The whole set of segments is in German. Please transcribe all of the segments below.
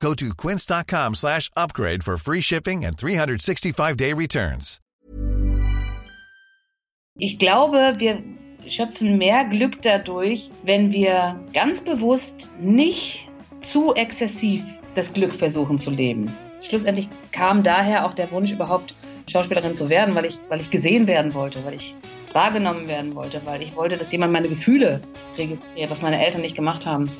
Go to quince.com slash upgrade for free shipping and 365-day returns. Ich glaube, wir schöpfen mehr Glück dadurch, wenn wir ganz bewusst nicht zu exzessiv das Glück versuchen zu leben. Schlussendlich kam daher auch der Wunsch überhaupt Schauspielerin zu werden, weil ich, weil ich gesehen werden wollte, weil ich wahrgenommen werden wollte, weil ich wollte, dass jemand meine Gefühle registriert, was meine Eltern nicht gemacht haben.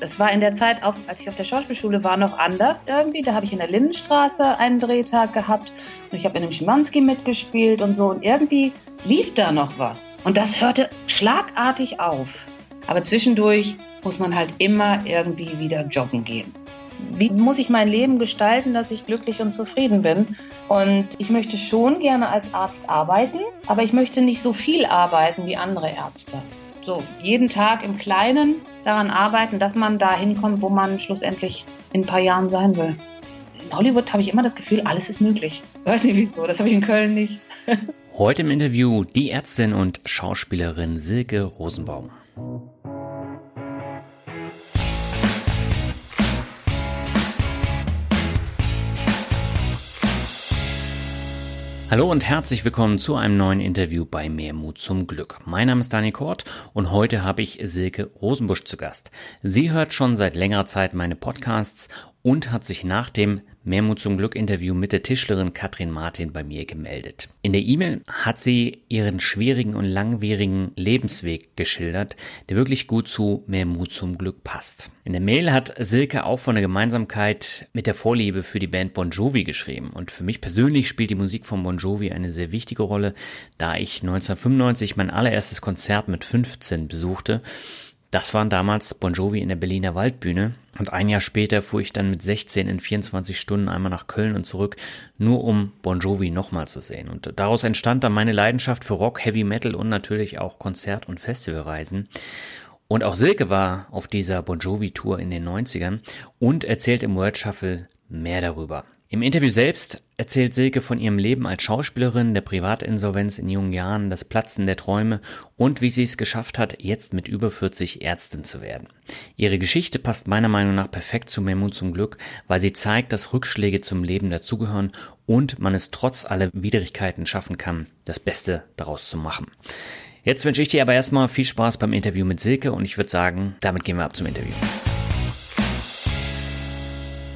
Das war in der Zeit, auch als ich auf der Schauspielschule war, noch anders irgendwie. Da habe ich in der Lindenstraße einen Drehtag gehabt und ich habe in dem Schimanski mitgespielt und so. Und irgendwie lief da noch was. Und das hörte schlagartig auf. Aber zwischendurch muss man halt immer irgendwie wieder joggen gehen. Wie muss ich mein Leben gestalten, dass ich glücklich und zufrieden bin? Und ich möchte schon gerne als Arzt arbeiten, aber ich möchte nicht so viel arbeiten wie andere Ärzte. So, jeden Tag im Kleinen daran arbeiten, dass man da hinkommt, wo man schlussendlich in ein paar Jahren sein will. In Hollywood habe ich immer das Gefühl, alles ist möglich. Ich weiß nicht wieso, das habe ich in Köln nicht. Heute im Interview die Ärztin und Schauspielerin Silke Rosenbaum. Hallo und herzlich willkommen zu einem neuen Interview bei Mehr Mut zum Glück. Mein Name ist Dani Kort und heute habe ich Silke Rosenbusch zu Gast. Sie hört schon seit längerer Zeit meine Podcasts und hat sich nach dem Mehrmut zum Glück Interview mit der Tischlerin Katrin Martin bei mir gemeldet. In der E-Mail hat sie ihren schwierigen und langwierigen Lebensweg geschildert, der wirklich gut zu Mehrmut zum Glück passt. In der Mail hat Silke auch von der Gemeinsamkeit mit der Vorliebe für die Band Bon Jovi geschrieben und für mich persönlich spielt die Musik von Bon Jovi eine sehr wichtige Rolle, da ich 1995 mein allererstes Konzert mit 15 besuchte das waren damals Bon Jovi in der Berliner Waldbühne und ein Jahr später fuhr ich dann mit 16 in 24 Stunden einmal nach Köln und zurück, nur um Bon Jovi nochmal zu sehen. Und daraus entstand dann meine Leidenschaft für Rock, Heavy Metal und natürlich auch Konzert- und Festivalreisen. Und auch Silke war auf dieser Bon Jovi Tour in den 90ern und erzählt im World Shuffle mehr darüber. Im Interview selbst erzählt Silke von ihrem Leben als Schauspielerin, der Privatinsolvenz in jungen Jahren, das Platzen der Träume und wie sie es geschafft hat, jetzt mit über 40 Ärztin zu werden. Ihre Geschichte passt meiner Meinung nach perfekt zu Memo zum Glück, weil sie zeigt, dass Rückschläge zum Leben dazugehören und man es trotz aller Widrigkeiten schaffen kann, das Beste daraus zu machen. Jetzt wünsche ich dir aber erstmal viel Spaß beim Interview mit Silke und ich würde sagen, damit gehen wir ab zum Interview.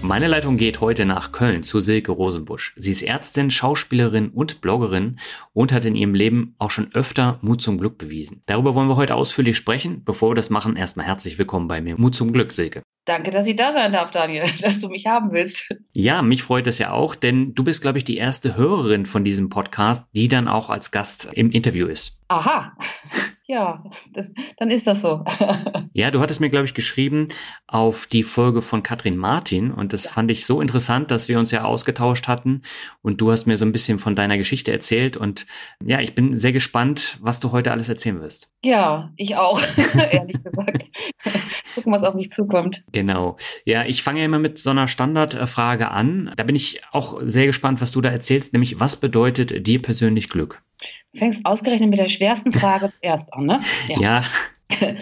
Meine Leitung geht heute nach Köln zu Silke Rosenbusch. Sie ist Ärztin, Schauspielerin und Bloggerin und hat in ihrem Leben auch schon öfter Mut zum Glück bewiesen. Darüber wollen wir heute ausführlich sprechen. Bevor wir das machen, erstmal herzlich willkommen bei mir. Mut zum Glück, Silke. Danke, dass ich da sein darf, Daniel, dass du mich haben willst. Ja, mich freut es ja auch, denn du bist, glaube ich, die erste Hörerin von diesem Podcast, die dann auch als Gast im Interview ist. Aha ja, das, dann ist das so. ja, du hattest mir, glaube ich, geschrieben auf die Folge von Katrin Martin und das fand ich so interessant, dass wir uns ja ausgetauscht hatten und du hast mir so ein bisschen von deiner Geschichte erzählt und ja, ich bin sehr gespannt, was du heute alles erzählen wirst. Ja, ich auch, ehrlich gesagt. Gucken, was auf mich zukommt. Genau. Ja, ich fange ja immer mit so einer Standardfrage an. Da bin ich auch sehr gespannt, was du da erzählst, nämlich was bedeutet dir persönlich Glück? Du fängst ausgerechnet mit der schwersten Frage zuerst an, ne? Ja. ja.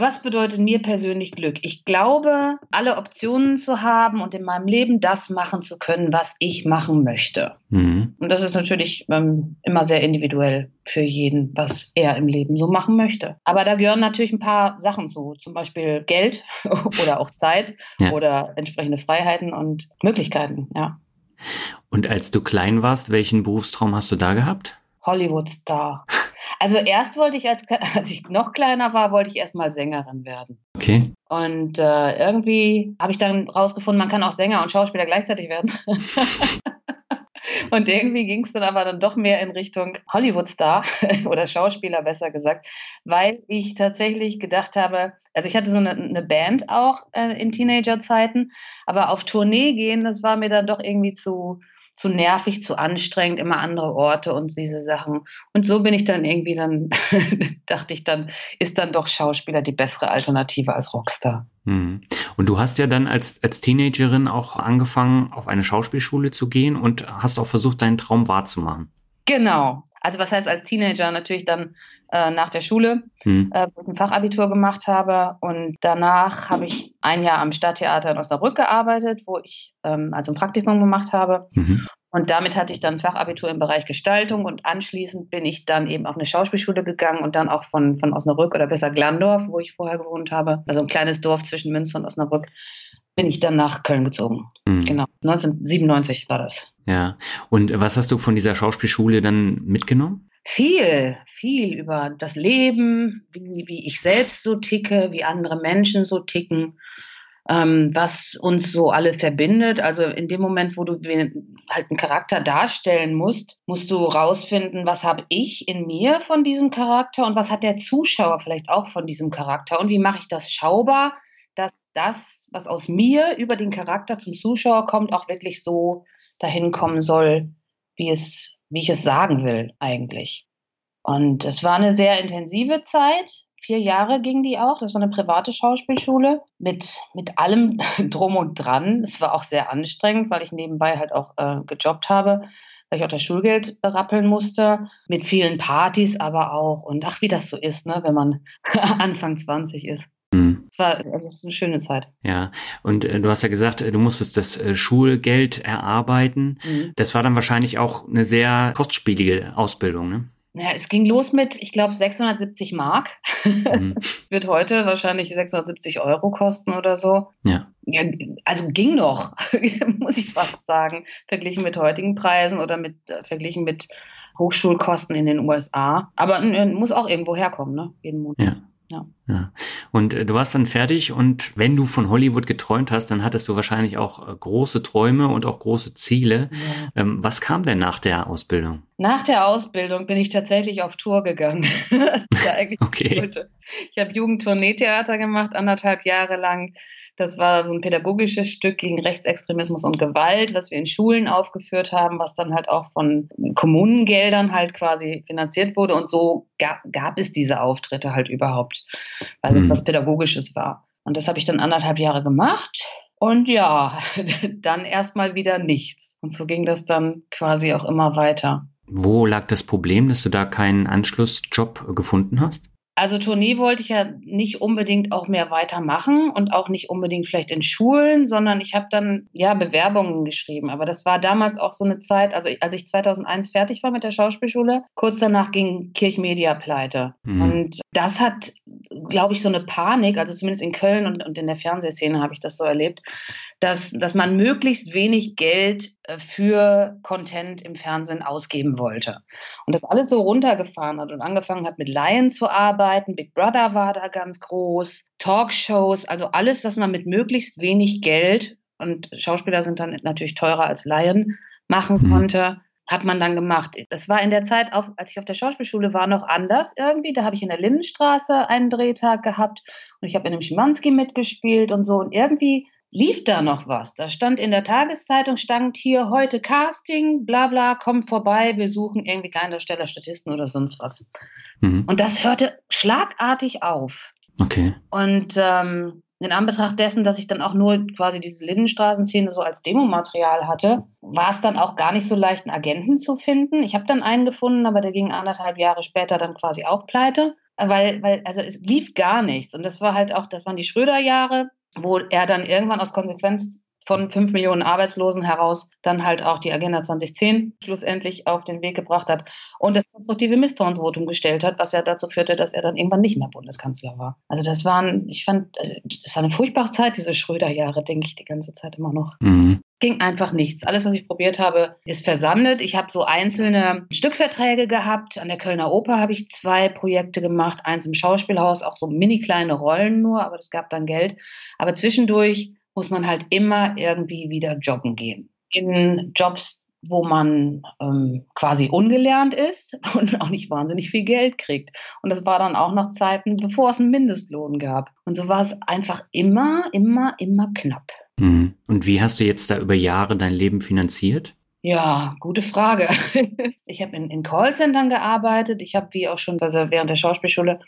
Was bedeutet mir persönlich Glück? Ich glaube, alle Optionen zu haben und in meinem Leben das machen zu können, was ich machen möchte. Mhm. Und das ist natürlich ähm, immer sehr individuell für jeden, was er im Leben so machen möchte. Aber da gehören natürlich ein paar Sachen zu, zum Beispiel Geld oder auch Zeit ja. oder entsprechende Freiheiten und Möglichkeiten, ja. Und als du klein warst, welchen Berufstraum hast du da gehabt? Hollywood-Star. Also erst wollte ich, als, als ich noch kleiner war, wollte ich erstmal Sängerin werden. Okay. Und äh, irgendwie habe ich dann rausgefunden, man kann auch Sänger und Schauspieler gleichzeitig werden. und irgendwie ging es dann aber dann doch mehr in Richtung Hollywood-Star oder Schauspieler besser gesagt, weil ich tatsächlich gedacht habe, also ich hatte so eine, eine Band auch äh, in Teenagerzeiten, aber auf Tournee gehen, das war mir dann doch irgendwie zu zu nervig, zu anstrengend, immer andere Orte und diese Sachen. Und so bin ich dann irgendwie dann, dachte ich dann, ist dann doch Schauspieler die bessere Alternative als Rockstar. Mhm. Und du hast ja dann als, als Teenagerin auch angefangen, auf eine Schauspielschule zu gehen und hast auch versucht, deinen Traum wahrzumachen. Genau. Also was heißt als Teenager natürlich dann äh, nach der Schule, hm. äh, wo ich ein Fachabitur gemacht habe und danach habe ich ein Jahr am Stadttheater in Osnabrück gearbeitet, wo ich ähm, also ein Praktikum gemacht habe. Mhm. Und damit hatte ich dann Fachabitur im Bereich Gestaltung und anschließend bin ich dann eben auf eine Schauspielschule gegangen und dann auch von, von Osnabrück oder besser Glandorf, wo ich vorher gewohnt habe, also ein kleines Dorf zwischen Münster und Osnabrück, bin ich dann nach Köln gezogen. Mhm. Genau, 1997 war das. Ja, und was hast du von dieser Schauspielschule dann mitgenommen? Viel, viel über das Leben, wie, wie ich selbst so ticke, wie andere Menschen so ticken, ähm, was uns so alle verbindet. Also in dem Moment, wo du halt einen Charakter darstellen musst, musst du rausfinden, was habe ich in mir von diesem Charakter und was hat der Zuschauer vielleicht auch von diesem Charakter und wie mache ich das schaubar, dass das, was aus mir über den Charakter zum Zuschauer kommt, auch wirklich so dahin kommen soll, wie es, wie ich es sagen will, eigentlich. Und es war eine sehr intensive Zeit. Vier Jahre ging die auch. Das war eine private Schauspielschule mit, mit allem drum und dran. Es war auch sehr anstrengend, weil ich nebenbei halt auch äh, gejobbt habe, weil ich auch das Schulgeld berappeln musste. Mit vielen Partys aber auch. Und ach, wie das so ist, ne, wenn man Anfang 20 ist. War also es eine schöne Zeit. Ja, und äh, du hast ja gesagt, äh, du musstest das äh, Schulgeld erarbeiten. Mhm. Das war dann wahrscheinlich auch eine sehr kostspielige Ausbildung, ne? Naja, es ging los mit, ich glaube, 670 Mark. Mhm. Wird heute wahrscheinlich 670 Euro kosten oder so. Ja. ja also ging noch, muss ich fast sagen, verglichen mit heutigen Preisen oder mit äh, verglichen mit Hochschulkosten in den USA. Aber muss auch irgendwo herkommen, ne? Jeden Monat. Ja. Ja. ja. Und äh, du warst dann fertig und wenn du von Hollywood geträumt hast, dann hattest du wahrscheinlich auch äh, große Träume und auch große Ziele. Ja. Ähm, was kam denn nach der Ausbildung? Nach der Ausbildung bin ich tatsächlich auf Tour gegangen. das ist ja eigentlich okay. Ich habe Jugendtourneetheater gemacht, anderthalb Jahre lang. Das war so ein pädagogisches Stück gegen Rechtsextremismus und Gewalt, was wir in Schulen aufgeführt haben, was dann halt auch von Kommunengeldern halt quasi finanziert wurde. Und so gab, gab es diese Auftritte halt überhaupt, weil es mhm. was Pädagogisches war. Und das habe ich dann anderthalb Jahre gemacht. Und ja, dann erstmal wieder nichts. Und so ging das dann quasi auch immer weiter. Wo lag das Problem, dass du da keinen Anschlussjob gefunden hast? Also Tournee wollte ich ja nicht unbedingt auch mehr weitermachen und auch nicht unbedingt vielleicht in Schulen, sondern ich habe dann ja Bewerbungen geschrieben. Aber das war damals auch so eine Zeit, also als ich 2001 fertig war mit der Schauspielschule, kurz danach ging Kirchmedia pleite. Mhm. Und das hat, glaube ich, so eine Panik, also zumindest in Köln und, und in der Fernsehszene habe ich das so erlebt, dass, dass man möglichst wenig Geld äh, für Content im Fernsehen ausgeben wollte. Und das alles so runtergefahren hat und angefangen hat, mit Laien zu arbeiten. Big Brother war da ganz groß, Talkshows, also alles, was man mit möglichst wenig Geld, und Schauspieler sind dann natürlich teurer als Laien, machen mhm. konnte hat man dann gemacht. Das war in der Zeit, auf, als ich auf der Schauspielschule war, noch anders irgendwie. Da habe ich in der Lindenstraße einen Drehtag gehabt und ich habe in dem Schimanski mitgespielt und so. Und irgendwie lief da noch was. Da stand in der Tageszeitung, stand hier heute Casting, bla bla, komm vorbei, wir suchen irgendwie Kleindarsteller, Statisten oder sonst was. Mhm. Und das hörte schlagartig auf. Okay. Und ähm, in Anbetracht dessen, dass ich dann auch nur quasi diese Lindenstraßenszene so als Demomaterial hatte, war es dann auch gar nicht so leicht, einen Agenten zu finden. Ich habe dann einen gefunden, aber der ging anderthalb Jahre später dann quasi auch pleite. Weil, weil, also es lief gar nichts. Und das war halt auch, das waren die Schröder-Jahre wo er dann irgendwann aus Konsequenz von fünf Millionen Arbeitslosen heraus dann halt auch die Agenda 2010 schlussendlich auf den Weg gebracht hat und das konstruktive Misstrauensvotum gestellt hat, was ja dazu führte, dass er dann irgendwann nicht mehr Bundeskanzler war. Also das waren, ich fand, also das war eine furchtbare Zeit, diese Schröder-Jahre, denke ich die ganze Zeit immer noch. Mhm. Ging einfach nichts. Alles, was ich probiert habe, ist versandet. Ich habe so einzelne Stückverträge gehabt. An der Kölner Oper habe ich zwei Projekte gemacht. Eins im Schauspielhaus, auch so mini kleine Rollen nur, aber das gab dann Geld. Aber zwischendurch muss man halt immer irgendwie wieder joggen gehen. In Jobs, wo man ähm, quasi ungelernt ist und auch nicht wahnsinnig viel Geld kriegt. Und das war dann auch noch Zeiten, bevor es einen Mindestlohn gab. Und so war es einfach immer, immer, immer knapp. Mhm. Und wie hast du jetzt da über Jahre dein Leben finanziert? Ja, gute Frage. Ich habe in, in Callcentern gearbeitet. Ich habe, wie auch schon also während der Schauspielschule,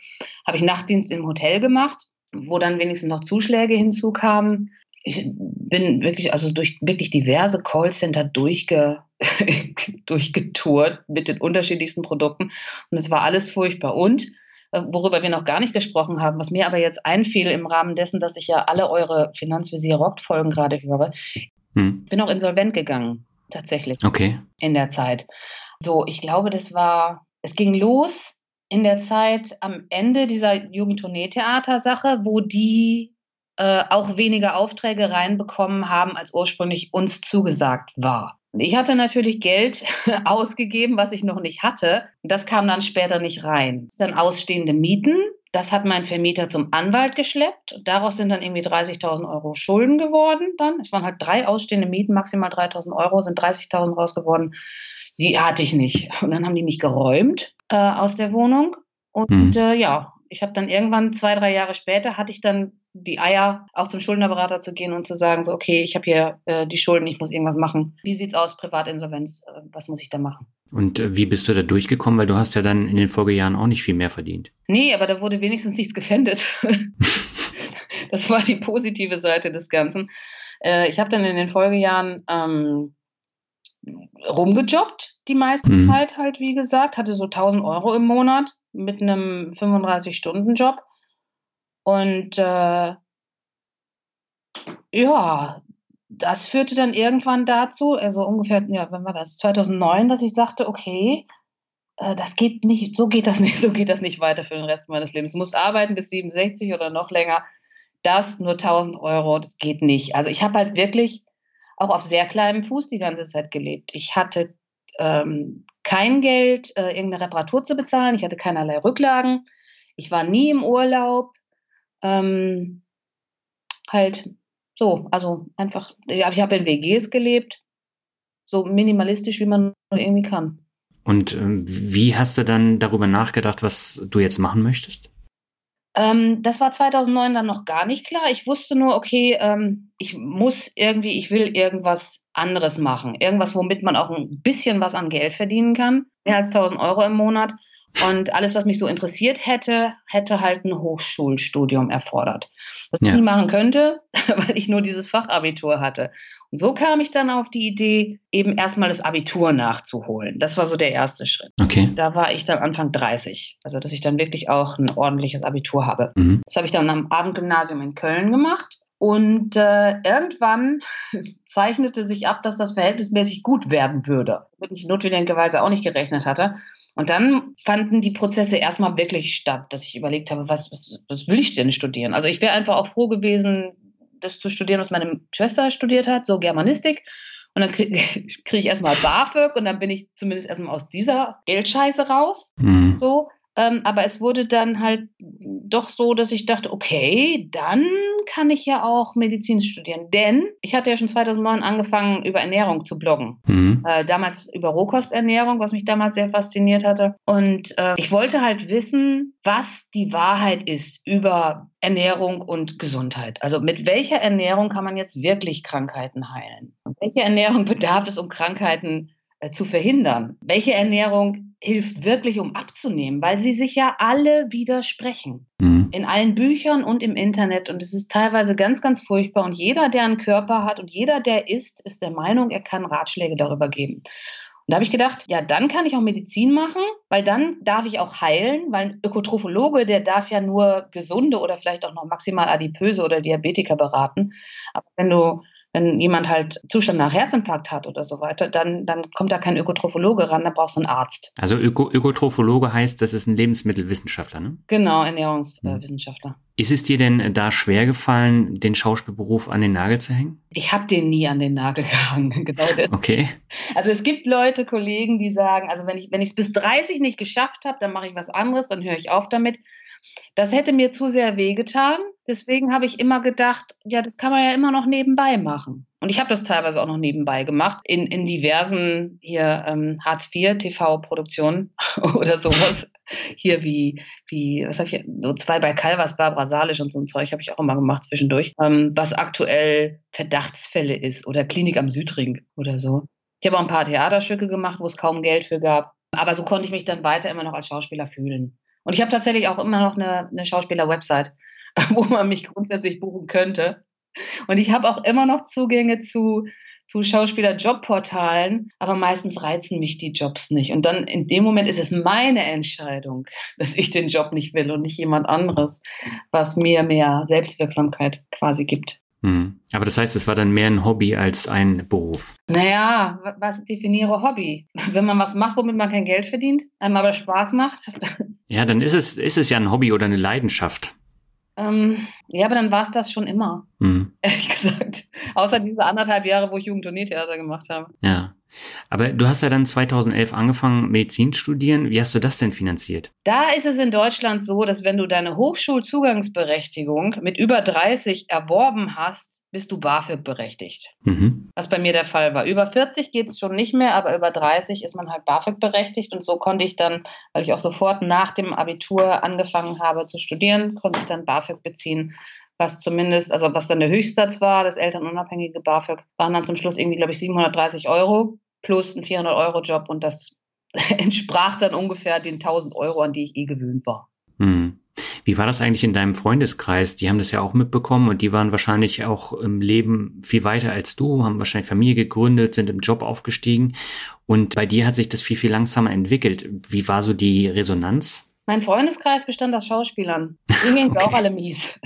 habe ich Nachtdienst im Hotel gemacht, wo dann wenigstens noch Zuschläge hinzukamen. Ich bin wirklich, also durch wirklich diverse Callcenter durchge, durchgetourt mit den unterschiedlichsten Produkten. Und es war alles furchtbar. Und worüber wir noch gar nicht gesprochen haben, was mir aber jetzt einfiel im Rahmen dessen, dass ich ja alle eure Finanzvisier Rockt Folgen gerade höre, hm. bin auch insolvent gegangen tatsächlich. Okay. In der Zeit. So, ich glaube, das war, es ging los in der Zeit am Ende dieser Jugendtournee-Theater-Sache, wo die äh, auch weniger Aufträge reinbekommen haben, als ursprünglich uns zugesagt war. Ich hatte natürlich Geld ausgegeben, was ich noch nicht hatte. Das kam dann später nicht rein. Dann ausstehende Mieten, das hat mein Vermieter zum Anwalt geschleppt. Daraus sind dann irgendwie 30.000 Euro Schulden geworden. Dann, es waren halt drei ausstehende Mieten, maximal 3.000 Euro, sind 30.000 raus geworden. Die hatte ich nicht. Und dann haben die mich geräumt äh, aus der Wohnung. Und mhm. äh, ja, ich habe dann irgendwann zwei, drei Jahre später hatte ich dann die Eier, auch zum Schuldnerberater zu gehen und zu sagen, so, okay, ich habe hier äh, die Schulden, ich muss irgendwas machen. Wie sieht's aus, Privatinsolvenz? Äh, was muss ich da machen? Und äh, wie bist du da durchgekommen? Weil du hast ja dann in den Folgejahren auch nicht viel mehr verdient. Nee, aber da wurde wenigstens nichts gefändet. das war die positive Seite des Ganzen. Äh, ich habe dann in den Folgejahren ähm, rumgejobbt, die meiste mhm. Zeit halt, wie gesagt, hatte so 1000 Euro im Monat mit einem 35-Stunden-Job und äh, ja, das führte dann irgendwann dazu, also ungefähr, ja, wann war das? 2009, dass ich sagte, okay, äh, das geht nicht, so geht das nicht, so geht das nicht weiter für den Rest meines Lebens. Ich muss arbeiten bis 67 oder noch länger. Das nur 1000 Euro, das geht nicht. Also ich habe halt wirklich auch auf sehr kleinem Fuß die ganze Zeit gelebt. Ich hatte ähm, kein Geld, äh, irgendeine Reparatur zu bezahlen. Ich hatte keinerlei Rücklagen. Ich war nie im Urlaub. Ähm, halt so, also einfach, ja, ich habe in WGs gelebt, so minimalistisch, wie man irgendwie kann. Und ähm, wie hast du dann darüber nachgedacht, was du jetzt machen möchtest? Ähm, das war 2009 dann noch gar nicht klar. Ich wusste nur, okay, ähm, ich muss irgendwie, ich will irgendwas anderes machen. Irgendwas, womit man auch ein bisschen was an Geld verdienen kann. Mehr als 1000 Euro im Monat. Und alles, was mich so interessiert hätte, hätte halt ein Hochschulstudium erfordert. Was ja. ich nie machen könnte, weil ich nur dieses Fachabitur hatte. Und so kam ich dann auf die Idee, eben erstmal das Abitur nachzuholen. Das war so der erste Schritt. Okay. Da war ich dann Anfang 30. Also, dass ich dann wirklich auch ein ordentliches Abitur habe. Mhm. Das habe ich dann am Abendgymnasium in Köln gemacht. Und äh, irgendwann zeichnete sich ab, dass das verhältnismäßig gut werden würde, womit ich notwendigerweise auch nicht gerechnet hatte. Und dann fanden die Prozesse erstmal wirklich statt, dass ich überlegt habe, was, was, was will ich denn studieren? Also ich wäre einfach auch froh gewesen, das zu studieren, was meine Schwester studiert hat, so Germanistik. Und dann kriege krieg ich erstmal BAföG und dann bin ich zumindest erstmal aus dieser Geldscheiße raus. Mhm. So. Ähm, aber es wurde dann halt doch so, dass ich dachte, okay, dann kann ich ja auch Medizin studieren. Denn ich hatte ja schon 2009 angefangen, über Ernährung zu bloggen. Mhm. Äh, damals über Rohkosternährung, was mich damals sehr fasziniert hatte. Und äh, ich wollte halt wissen, was die Wahrheit ist über Ernährung und Gesundheit. Also mit welcher Ernährung kann man jetzt wirklich Krankheiten heilen? Und welche Ernährung bedarf es, um Krankheiten äh, zu verhindern? Welche Ernährung hilft wirklich, um abzunehmen, weil sie sich ja alle widersprechen. Mhm. In allen Büchern und im Internet. Und es ist teilweise ganz, ganz furchtbar. Und jeder, der einen Körper hat und jeder, der isst, ist der Meinung, er kann Ratschläge darüber geben. Und da habe ich gedacht, ja, dann kann ich auch Medizin machen, weil dann darf ich auch heilen, weil ein Ökotrophologe, der darf ja nur gesunde oder vielleicht auch noch maximal adipöse oder Diabetiker beraten. Aber wenn du wenn jemand halt Zustand nach Herzinfarkt hat oder so weiter, dann, dann kommt da kein Ökotrophologe ran, da brauchst du einen Arzt. Also Öko Ökotrophologe heißt, das ist ein Lebensmittelwissenschaftler, ne? Genau, Ernährungswissenschaftler. Ist es dir denn da schwer gefallen, den Schauspielberuf an den Nagel zu hängen? Ich habe den nie an den Nagel gehangen, genau das. Okay. Also es gibt Leute, Kollegen, die sagen, also wenn ich wenn ich es bis 30 nicht geschafft habe, dann mache ich was anderes, dann höre ich auf damit. Das hätte mir zu sehr wehgetan. Deswegen habe ich immer gedacht, ja, das kann man ja immer noch nebenbei machen. Und ich habe das teilweise auch noch nebenbei gemacht, in, in diversen hier ähm, Hartz-IV-TV-Produktionen oder sowas. Hier wie, wie, was habe ich, so zwei bei Calvas, Barbara Salisch und so ein Zeug habe ich auch immer gemacht zwischendurch, ähm, was aktuell Verdachtsfälle ist oder Klinik am Südring oder so. Ich habe auch ein paar Theaterstücke gemacht, wo es kaum Geld für gab. Aber so konnte ich mich dann weiter immer noch als Schauspieler fühlen. Und ich habe tatsächlich auch immer noch eine, eine Schauspieler-Website, wo man mich grundsätzlich buchen könnte. Und ich habe auch immer noch Zugänge zu, zu Schauspieler-Jobportalen, aber meistens reizen mich die Jobs nicht. Und dann in dem Moment ist es meine Entscheidung, dass ich den Job nicht will und nicht jemand anderes, was mir mehr Selbstwirksamkeit quasi gibt. Hm. Aber das heißt, es war dann mehr ein Hobby als ein Beruf. Naja, was definiere Hobby? Wenn man was macht, womit man kein Geld verdient, einem aber Spaß macht. Ja, dann ist es, ist es ja ein Hobby oder eine Leidenschaft. Ähm, ja, aber dann war es das schon immer, Mhm. ehrlich gesagt. Außer diese anderthalb Jahre, wo ich Jugendtourneetheater gemacht habe. Ja. Aber du hast ja dann 2011 angefangen, Medizin zu studieren. Wie hast du das denn finanziert? Da ist es in Deutschland so, dass wenn du deine Hochschulzugangsberechtigung mit über 30 erworben hast, bist du BAföG berechtigt. Mhm. Was bei mir der Fall war. Über 40 geht es schon nicht mehr, aber über 30 ist man halt BAföG berechtigt. Und so konnte ich dann, weil ich auch sofort nach dem Abitur angefangen habe zu studieren, konnte ich dann BAföG beziehen. Was zumindest, also was dann der Höchstsatz war, das elternunabhängige BAföG, waren dann zum Schluss irgendwie, glaube ich, 730 Euro plus ein 400-Euro-Job. Und das entsprach dann ungefähr den 1000 Euro, an die ich eh gewöhnt war. Mhm. Wie war das eigentlich in deinem Freundeskreis? Die haben das ja auch mitbekommen und die waren wahrscheinlich auch im Leben viel weiter als du, haben wahrscheinlich Familie gegründet, sind im Job aufgestiegen und bei dir hat sich das viel, viel langsamer entwickelt. Wie war so die Resonanz? Mein Freundeskreis bestand aus Schauspielern. Denen ging es Okay. auch alle mies.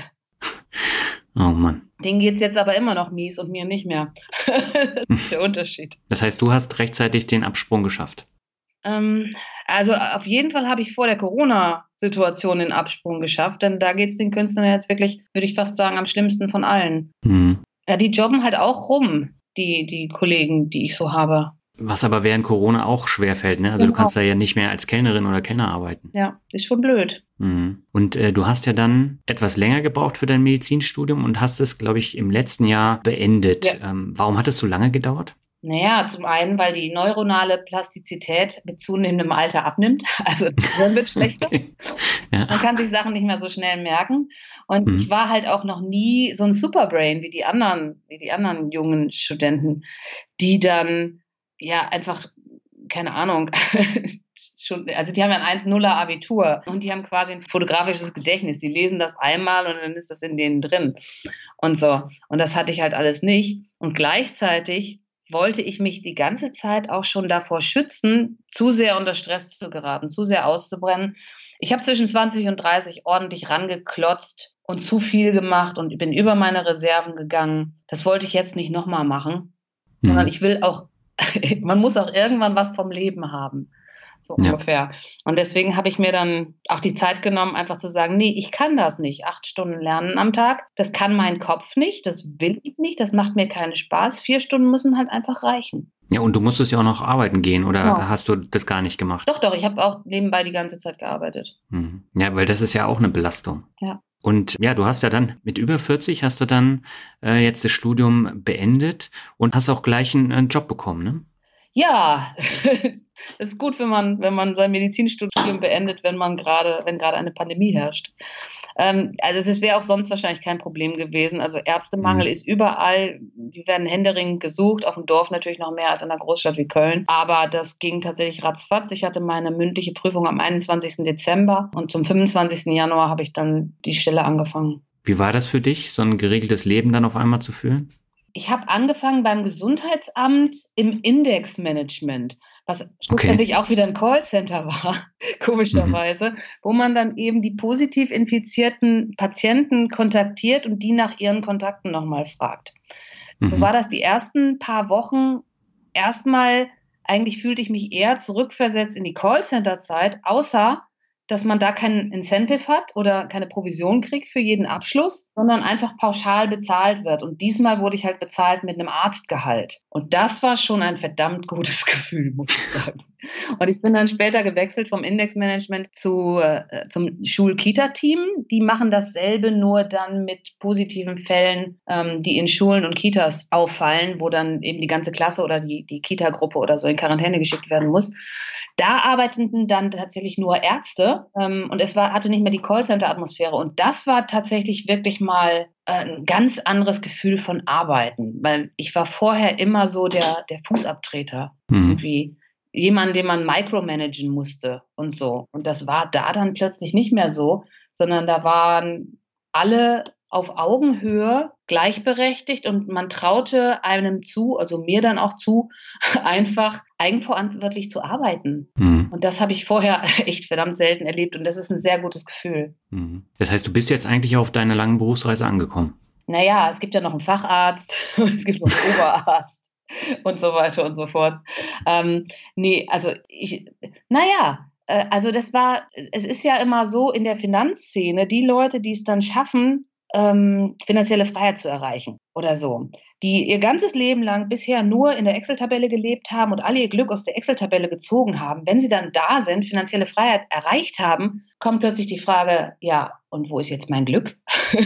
Oh Mann. Denen geht es jetzt aber immer noch mies und mir nicht mehr. das ist der Unterschied. Das heißt, du hast rechtzeitig den Absprung geschafft. Ähm, also auf jeden Fall habe ich vor der Corona-Situation den Absprung geschafft, denn da geht es den Künstlern jetzt wirklich, würde ich fast sagen, am schlimmsten von allen. Mhm. Ja, die jobben halt auch rum, die, die Kollegen, die ich so habe. Was aber während Corona auch schwer fällt, ne? Also du Genau. kannst da ja nicht mehr als Kellnerin oder Kellner arbeiten. Ja, ist schon blöd. Mhm. Und äh, du hast ja dann etwas länger gebraucht für dein Medizinstudium und hast es, glaube ich, im letzten Jahr beendet. Ähm, warum hat es so lange gedauert? Naja, zum einen, weil die neuronale Plastizität mit zunehmendem Alter abnimmt. Also das Hirn wird schlechter. Okay. Ja. Man kann sich Sachen nicht mehr so schnell merken. Und Mhm. ich war halt auch noch nie so ein Superbrain wie die anderen, wie die anderen jungen Studenten, die dann ja einfach, keine Ahnung, schon, also die haben ja ein 1-0er Abitur und die haben quasi ein fotografisches Gedächtnis. Die lesen das einmal und dann ist das in denen drin. Und so. Und das hatte ich halt alles nicht. Und gleichzeitig wollte ich mich die ganze Zeit auch schon davor schützen, zu sehr unter Stress zu geraten, zu sehr auszubrennen. Ich habe zwischen 20 und 30 ordentlich rangeklotzt und zu viel gemacht und bin über meine Reserven gegangen. Das wollte ich jetzt nicht nochmal machen, sondern Mhm. ich will auch, man muss auch irgendwann was vom Leben haben. So Ja. ungefähr. Und deswegen habe ich mir dann auch die Zeit genommen, einfach zu sagen, nee, ich kann das nicht. Acht Stunden lernen am Tag, das kann mein Kopf nicht, das will ich nicht, das macht mir keinen Spaß. Vier Stunden müssen halt einfach reichen. Ja, und du musstest ja auch noch arbeiten gehen oder Ja. hast du das gar nicht gemacht? Doch, doch, ich habe auch nebenbei die ganze Zeit gearbeitet. Mhm. Ja, weil das ist ja auch eine Belastung. Ja. Und ja, du hast ja dann mit über 40 hast du dann äh, jetzt das Studium beendet und hast auch gleich einen, einen Job bekommen, ne? Ja, es ist gut, wenn man, wenn man sein Medizinstudium beendet, wenn man gerade, wenn gerade eine Pandemie herrscht. Ähm, also es wäre auch sonst wahrscheinlich kein Problem gewesen. Also Ärztemangel Mhm. ist überall, die werden händeringend gesucht, auf dem Dorf natürlich noch mehr als in einer Großstadt wie Köln. Aber das ging tatsächlich ratzfatz. Ich hatte meine mündliche Prüfung am 21. Dezember und zum 25. Januar habe ich dann die Stelle angefangen. Wie war das für dich, so ein geregeltes Leben dann auf einmal zu führen? Ich habe angefangen beim Gesundheitsamt im Indexmanagement, was schlussendlich auch wieder ein Callcenter war, komischerweise, wo man dann eben die positiv infizierten Patienten kontaktiert und die nach ihren Kontakten nochmal fragt. So Mhm. war das die ersten paar Wochen erstmal, eigentlich fühlte ich mich eher zurückversetzt in die Callcenter-Zeit, außer dass man da keinen Incentive hat oder keine Provision kriegt für jeden Abschluss, sondern einfach pauschal bezahlt wird. Und diesmal wurde ich halt bezahlt mit einem Arztgehalt. Und das war schon ein verdammt gutes Gefühl, muss ich sagen. Und ich bin dann später gewechselt vom Indexmanagement zu, äh, zum Schul-Kita-Team. Die machen dasselbe, nur dann mit positiven Fällen, ähm, die in Schulen und Kitas auffallen, wo dann eben die ganze Klasse oder die, die Kita-Gruppe oder so in Quarantäne geschickt werden muss. Da arbeiteten dann tatsächlich nur Ärzte ähm, und es war, hatte nicht mehr die Callcenter-Atmosphäre. Und das war tatsächlich wirklich mal äh, ein ganz anderes Gefühl von Arbeiten, weil ich war vorher immer so der, der Fußabtreter. Mhm. Irgendwie jemand, den man micromanagen musste und so. Und das war da dann plötzlich nicht mehr so, sondern da waren alle auf Augenhöhe gleichberechtigt und man traute einem zu, also mir dann auch zu, einfach eigenverantwortlich zu arbeiten. Mhm. Und das habe ich vorher echt verdammt selten erlebt und das ist ein sehr gutes Gefühl. Mhm. Das heißt, du bist jetzt eigentlich auf deiner langen Berufsreise angekommen? Naja, es gibt ja noch einen Facharzt, es gibt noch einen Oberarzt und so weiter und so fort. Ähm, nee, also ich, naja, äh, also das war, es ist ja immer so in der Finanzszene, die Leute, die es dann schaffen, ähm, finanzielle Freiheit zu erreichen oder so, die ihr ganzes Leben lang bisher nur in der Excel-Tabelle gelebt haben und alle ihr Glück aus der Excel-Tabelle gezogen haben, wenn sie dann da sind, finanzielle Freiheit erreicht haben, kommt plötzlich die Frage, ja, und wo ist jetzt mein Glück?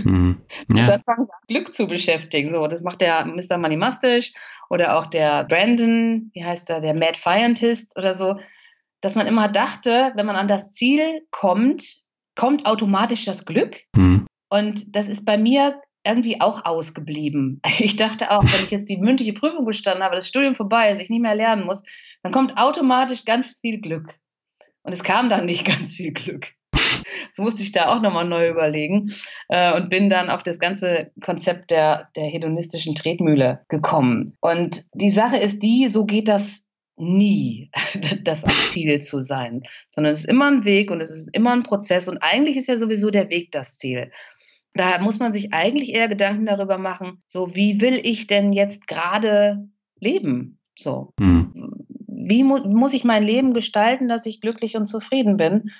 Mhm. Ja. dann fangen sie an, Glück zu beschäftigen. So, das macht der Mr. Money Mustache oder auch der Brandon, wie heißt er, der Mad Scientist oder so, dass man immer dachte, wenn man an das Ziel kommt, kommt automatisch das Glück. Mhm. Und das ist bei mir irgendwie auch ausgeblieben. Ich dachte auch, wenn ich jetzt die mündliche Prüfung bestanden habe, das Studium vorbei ist, ich nicht mehr lernen muss, dann kommt automatisch ganz viel Glück. Und es kam dann nicht ganz viel Glück. Das musste ich da auch nochmal neu überlegen äh, und bin dann auf das ganze Konzept der, der hedonistischen Tretmühle gekommen. Und die Sache ist die, so geht das nie, das Ziel zu sein, sondern es ist immer ein Weg und es ist immer ein Prozess und eigentlich ist ja sowieso der Weg das Ziel. Da muss man sich eigentlich eher Gedanken darüber machen, so wie will ich denn jetzt gerade leben? So. Mhm. Wie mu muss ich mein Leben gestalten, dass ich glücklich und zufrieden bin?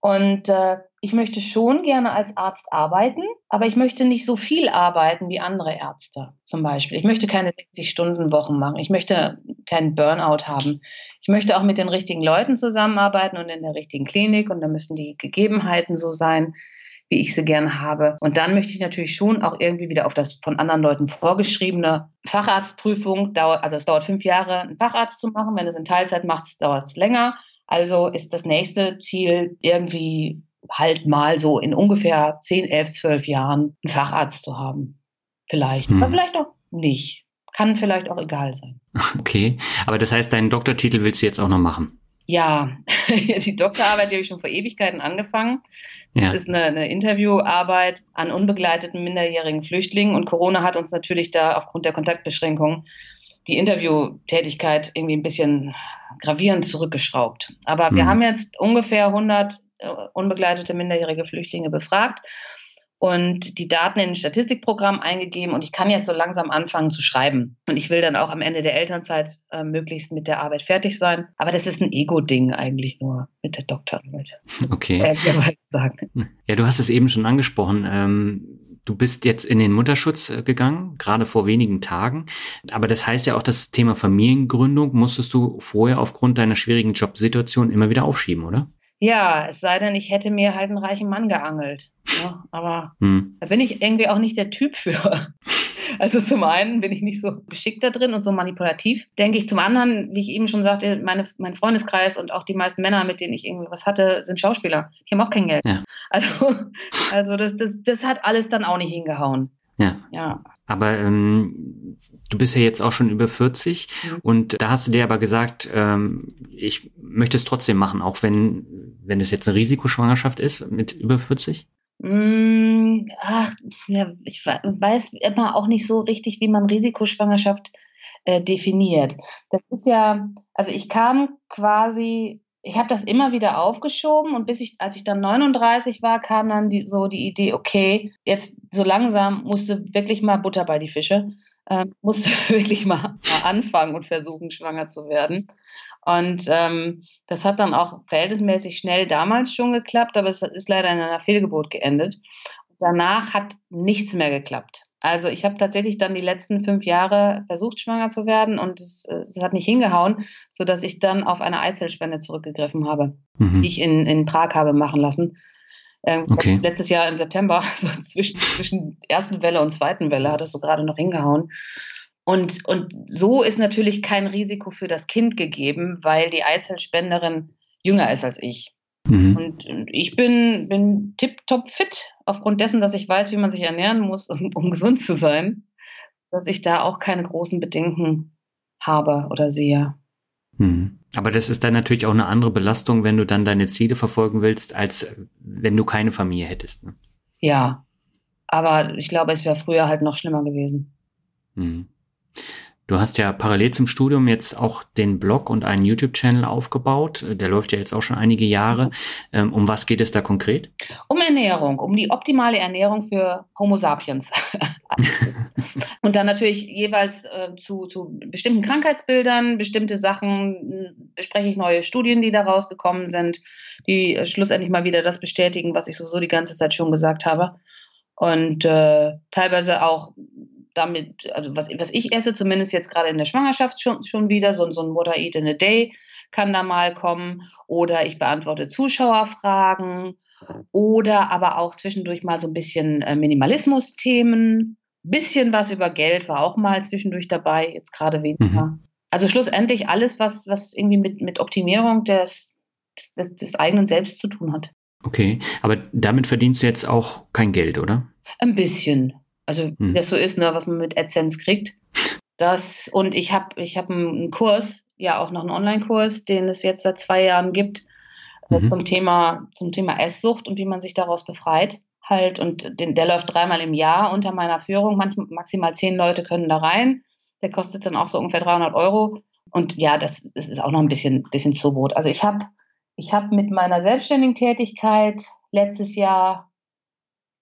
Und äh, ich möchte schon gerne als Arzt arbeiten, aber ich möchte nicht so viel arbeiten wie andere Ärzte zum Beispiel. Ich möchte keine 60-Stunden-Wochen machen. Ich möchte keinen Burnout haben. Ich möchte auch mit den richtigen Leuten zusammenarbeiten und in der richtigen Klinik und da müssen die Gegebenheiten so sein, wie ich sie gerne habe. Und dann möchte ich natürlich schon auch irgendwie wieder auf das von anderen Leuten vorgeschriebene Facharztprüfung, dauert, also es dauert fünf Jahre, einen Facharzt zu machen. Wenn du es in Teilzeit machst, dauert es länger. Also ist das nächste Ziel irgendwie halt mal so in ungefähr zehn, elf, zwölf Jahren einen Facharzt zu haben. Vielleicht. Hm. Aber vielleicht auch nicht. Kann vielleicht auch egal sein. Okay, aber das heißt, deinen Doktortitel willst du jetzt auch noch machen? Ja, die Doktorarbeit die habe ich schon vor Ewigkeiten angefangen. Ja. Das ist eine, eine Interviewarbeit an unbegleiteten minderjährigen Flüchtlingen und Corona hat uns natürlich da aufgrund der Kontaktbeschränkungen die Interviewtätigkeit irgendwie ein bisschen gravierend zurückgeschraubt. Aber mhm. wir haben jetzt ungefähr 100 äh, unbegleitete minderjährige Flüchtlinge befragt und die Daten in ein Statistikprogramm eingegeben und ich kann jetzt so langsam anfangen zu schreiben. Und ich will dann auch am Ende der Elternzeit äh, möglichst mit der Arbeit fertig sein. Aber das ist ein Ego-Ding eigentlich nur mit der Doktorarbeit. Okay. Ja, du hast es eben schon angesprochen. Ähm Du bist jetzt in den Mutterschutz äh, gegangen, gerade vor wenigen Tagen. Aber das heißt ja auch, das Thema Familiengründung musstest du vorher aufgrund deiner schwierigen Jobsituation immer wieder aufschieben, oder? Ja, es sei denn, ich hätte mir halt einen reichen Mann geangelt. Ne? aber hm. da bin ich irgendwie auch nicht der Typ für. Also zum einen bin ich nicht so geschickt da drin und so manipulativ, denke ich. Zum anderen, wie ich eben schon sagte, meine, mein Freundeskreis und auch die meisten Männer, mit denen ich irgendwie was hatte, sind Schauspieler. Die haben auch kein Geld. Ja. Also, also das, das, das hat alles dann auch nicht hingehauen. Ja. ja. Aber ähm, du bist ja jetzt auch schon über 40 mhm. und da hast du dir aber gesagt, ähm, ich möchte es trotzdem machen, auch wenn, wenn es jetzt eine Risikoschwangerschaft ist mit über 40? Mm, ach, ja, ich weiß immer auch nicht so richtig, wie man Risikoschwangerschaft äh, definiert. Das ist ja, also ich kam quasi ich habe das immer wieder aufgeschoben und bis ich, als ich dann 39 war, kam dann die, so die Idee, okay, jetzt so langsam musste wirklich mal Butter bei die Fische, äh, musste wirklich mal, mal, anfangen und versuchen, schwanger zu werden. Und ähm, das hat dann auch verhältnismäßig schnell damals schon geklappt, aber es ist leider in einer Fehlgeburt geendet. danach hat nichts mehr geklappt. Also ich habe tatsächlich dann die letzten fünf Jahre versucht, schwanger zu werden und es, es hat nicht hingehauen, sodass ich dann auf eine Eizellspende zurückgegriffen habe, mhm. die ich in, in Prag habe machen lassen. Ähm, okay. Letztes Jahr im September, so zwischen, zwischen ersten Welle und zweiten Welle, hat es so gerade noch hingehauen. Und, und so ist natürlich kein Risiko für das Kind gegeben, weil die Eizellspenderin jünger ist als ich. Mhm. Und, und, ich bin, bin tipptopp fit, aufgrund dessen, dass ich weiß, wie man sich ernähren muss, um, um gesund zu sein, dass ich da auch keine großen Bedenken habe oder sehe. Mhm. Aber das ist dann natürlich auch eine andere Belastung, wenn du dann deine Ziele verfolgen willst, als wenn du keine Familie hättest. Ne? Ja, aber ich glaube, es wäre früher halt noch schlimmer gewesen. Mhm. Du hast ja parallel zum Studium jetzt auch den Blog und einen YouTube-Channel aufgebaut. Der läuft ja jetzt auch schon einige Jahre. Ähm, um was geht es da konkret? Um Ernährung, um die optimale Ernährung für Homo sapiens. und dann natürlich jeweils äh, zu, zu bestimmten Krankheitsbildern, bestimmte Sachen bespreche ich neue Studien, die da rausgekommen sind, die äh, schlussendlich mal wieder das bestätigen, was ich so, die ganze Zeit schon gesagt habe. Und äh, teilweise auch damit, also was, was ich esse, zumindest jetzt gerade in der Schwangerschaft schon, schon wieder, so, so ein What I Eat in a Day kann da mal kommen. Oder ich beantworte Zuschauerfragen. Oder aber auch zwischendurch mal so ein bisschen äh, Minimalismus-Themen. Bisschen was über Geld war auch mal zwischendurch dabei, jetzt gerade weniger. Mhm. Also schlussendlich alles, was, was irgendwie mit, mit Optimierung des, des, des eigenen Selbst zu tun hat. Okay, aber damit verdienst du jetzt auch kein Geld, oder? Ein bisschen. Also wie hm. das so ist, ne, was man mit AdSense kriegt. Das, und ich habe ich hab einen Kurs, ja auch noch einen Online-Kurs, den es jetzt seit zwei Jahren gibt, äh, mhm. zum Thema, zum Thema Esssucht und wie man sich daraus befreit. Halt, und den, der läuft dreimal im Jahr unter meiner Führung. Manchmal, maximal zehn Leute können da rein. Der kostet dann auch so ungefähr 300 Euro. Und ja, das, das ist auch noch ein bisschen, bisschen Zubrot. Also ich habe ich hab mit meiner selbstständigen Tätigkeit letztes Jahr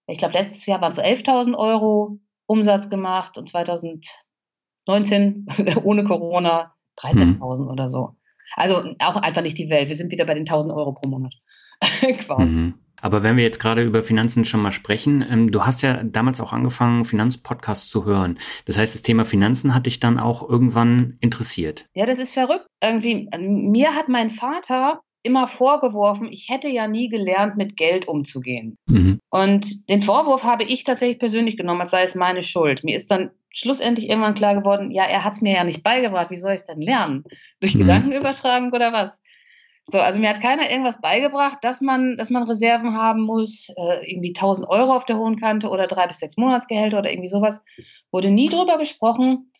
ich glaube, letztes Jahr waren es so 11.000 Euro Umsatz gemacht und 2019 ohne Corona 13.000 mhm. oder so. Also auch einfach nicht die Welt. Wir sind wieder bei den 1.000 Euro pro Monat. mhm. Aber wenn wir jetzt gerade über Finanzen schon mal sprechen, ähm, du hast ja damals auch angefangen, Finanzpodcasts zu hören. Das heißt, das Thema Finanzen hat dich dann auch irgendwann interessiert. Ja, das ist verrückt. Irgendwie, mir hat mein Vater immer vorgeworfen, ich hätte ja nie gelernt, mit Geld umzugehen. Mhm. Und den Vorwurf habe ich tatsächlich persönlich genommen, als sei es meine Schuld. Mir ist dann schlussendlich irgendwann klar geworden, ja, er hat es mir ja nicht beigebracht, wie soll ich es denn lernen? Durch mhm. Gedankenübertragung oder was? So, also mir hat keiner irgendwas beigebracht, dass man, dass man Reserven haben muss, äh, irgendwie 1000 Euro auf der hohen Kante oder drei bis sechs Monatsgehälter oder irgendwie sowas. Wurde nie drüber gesprochen.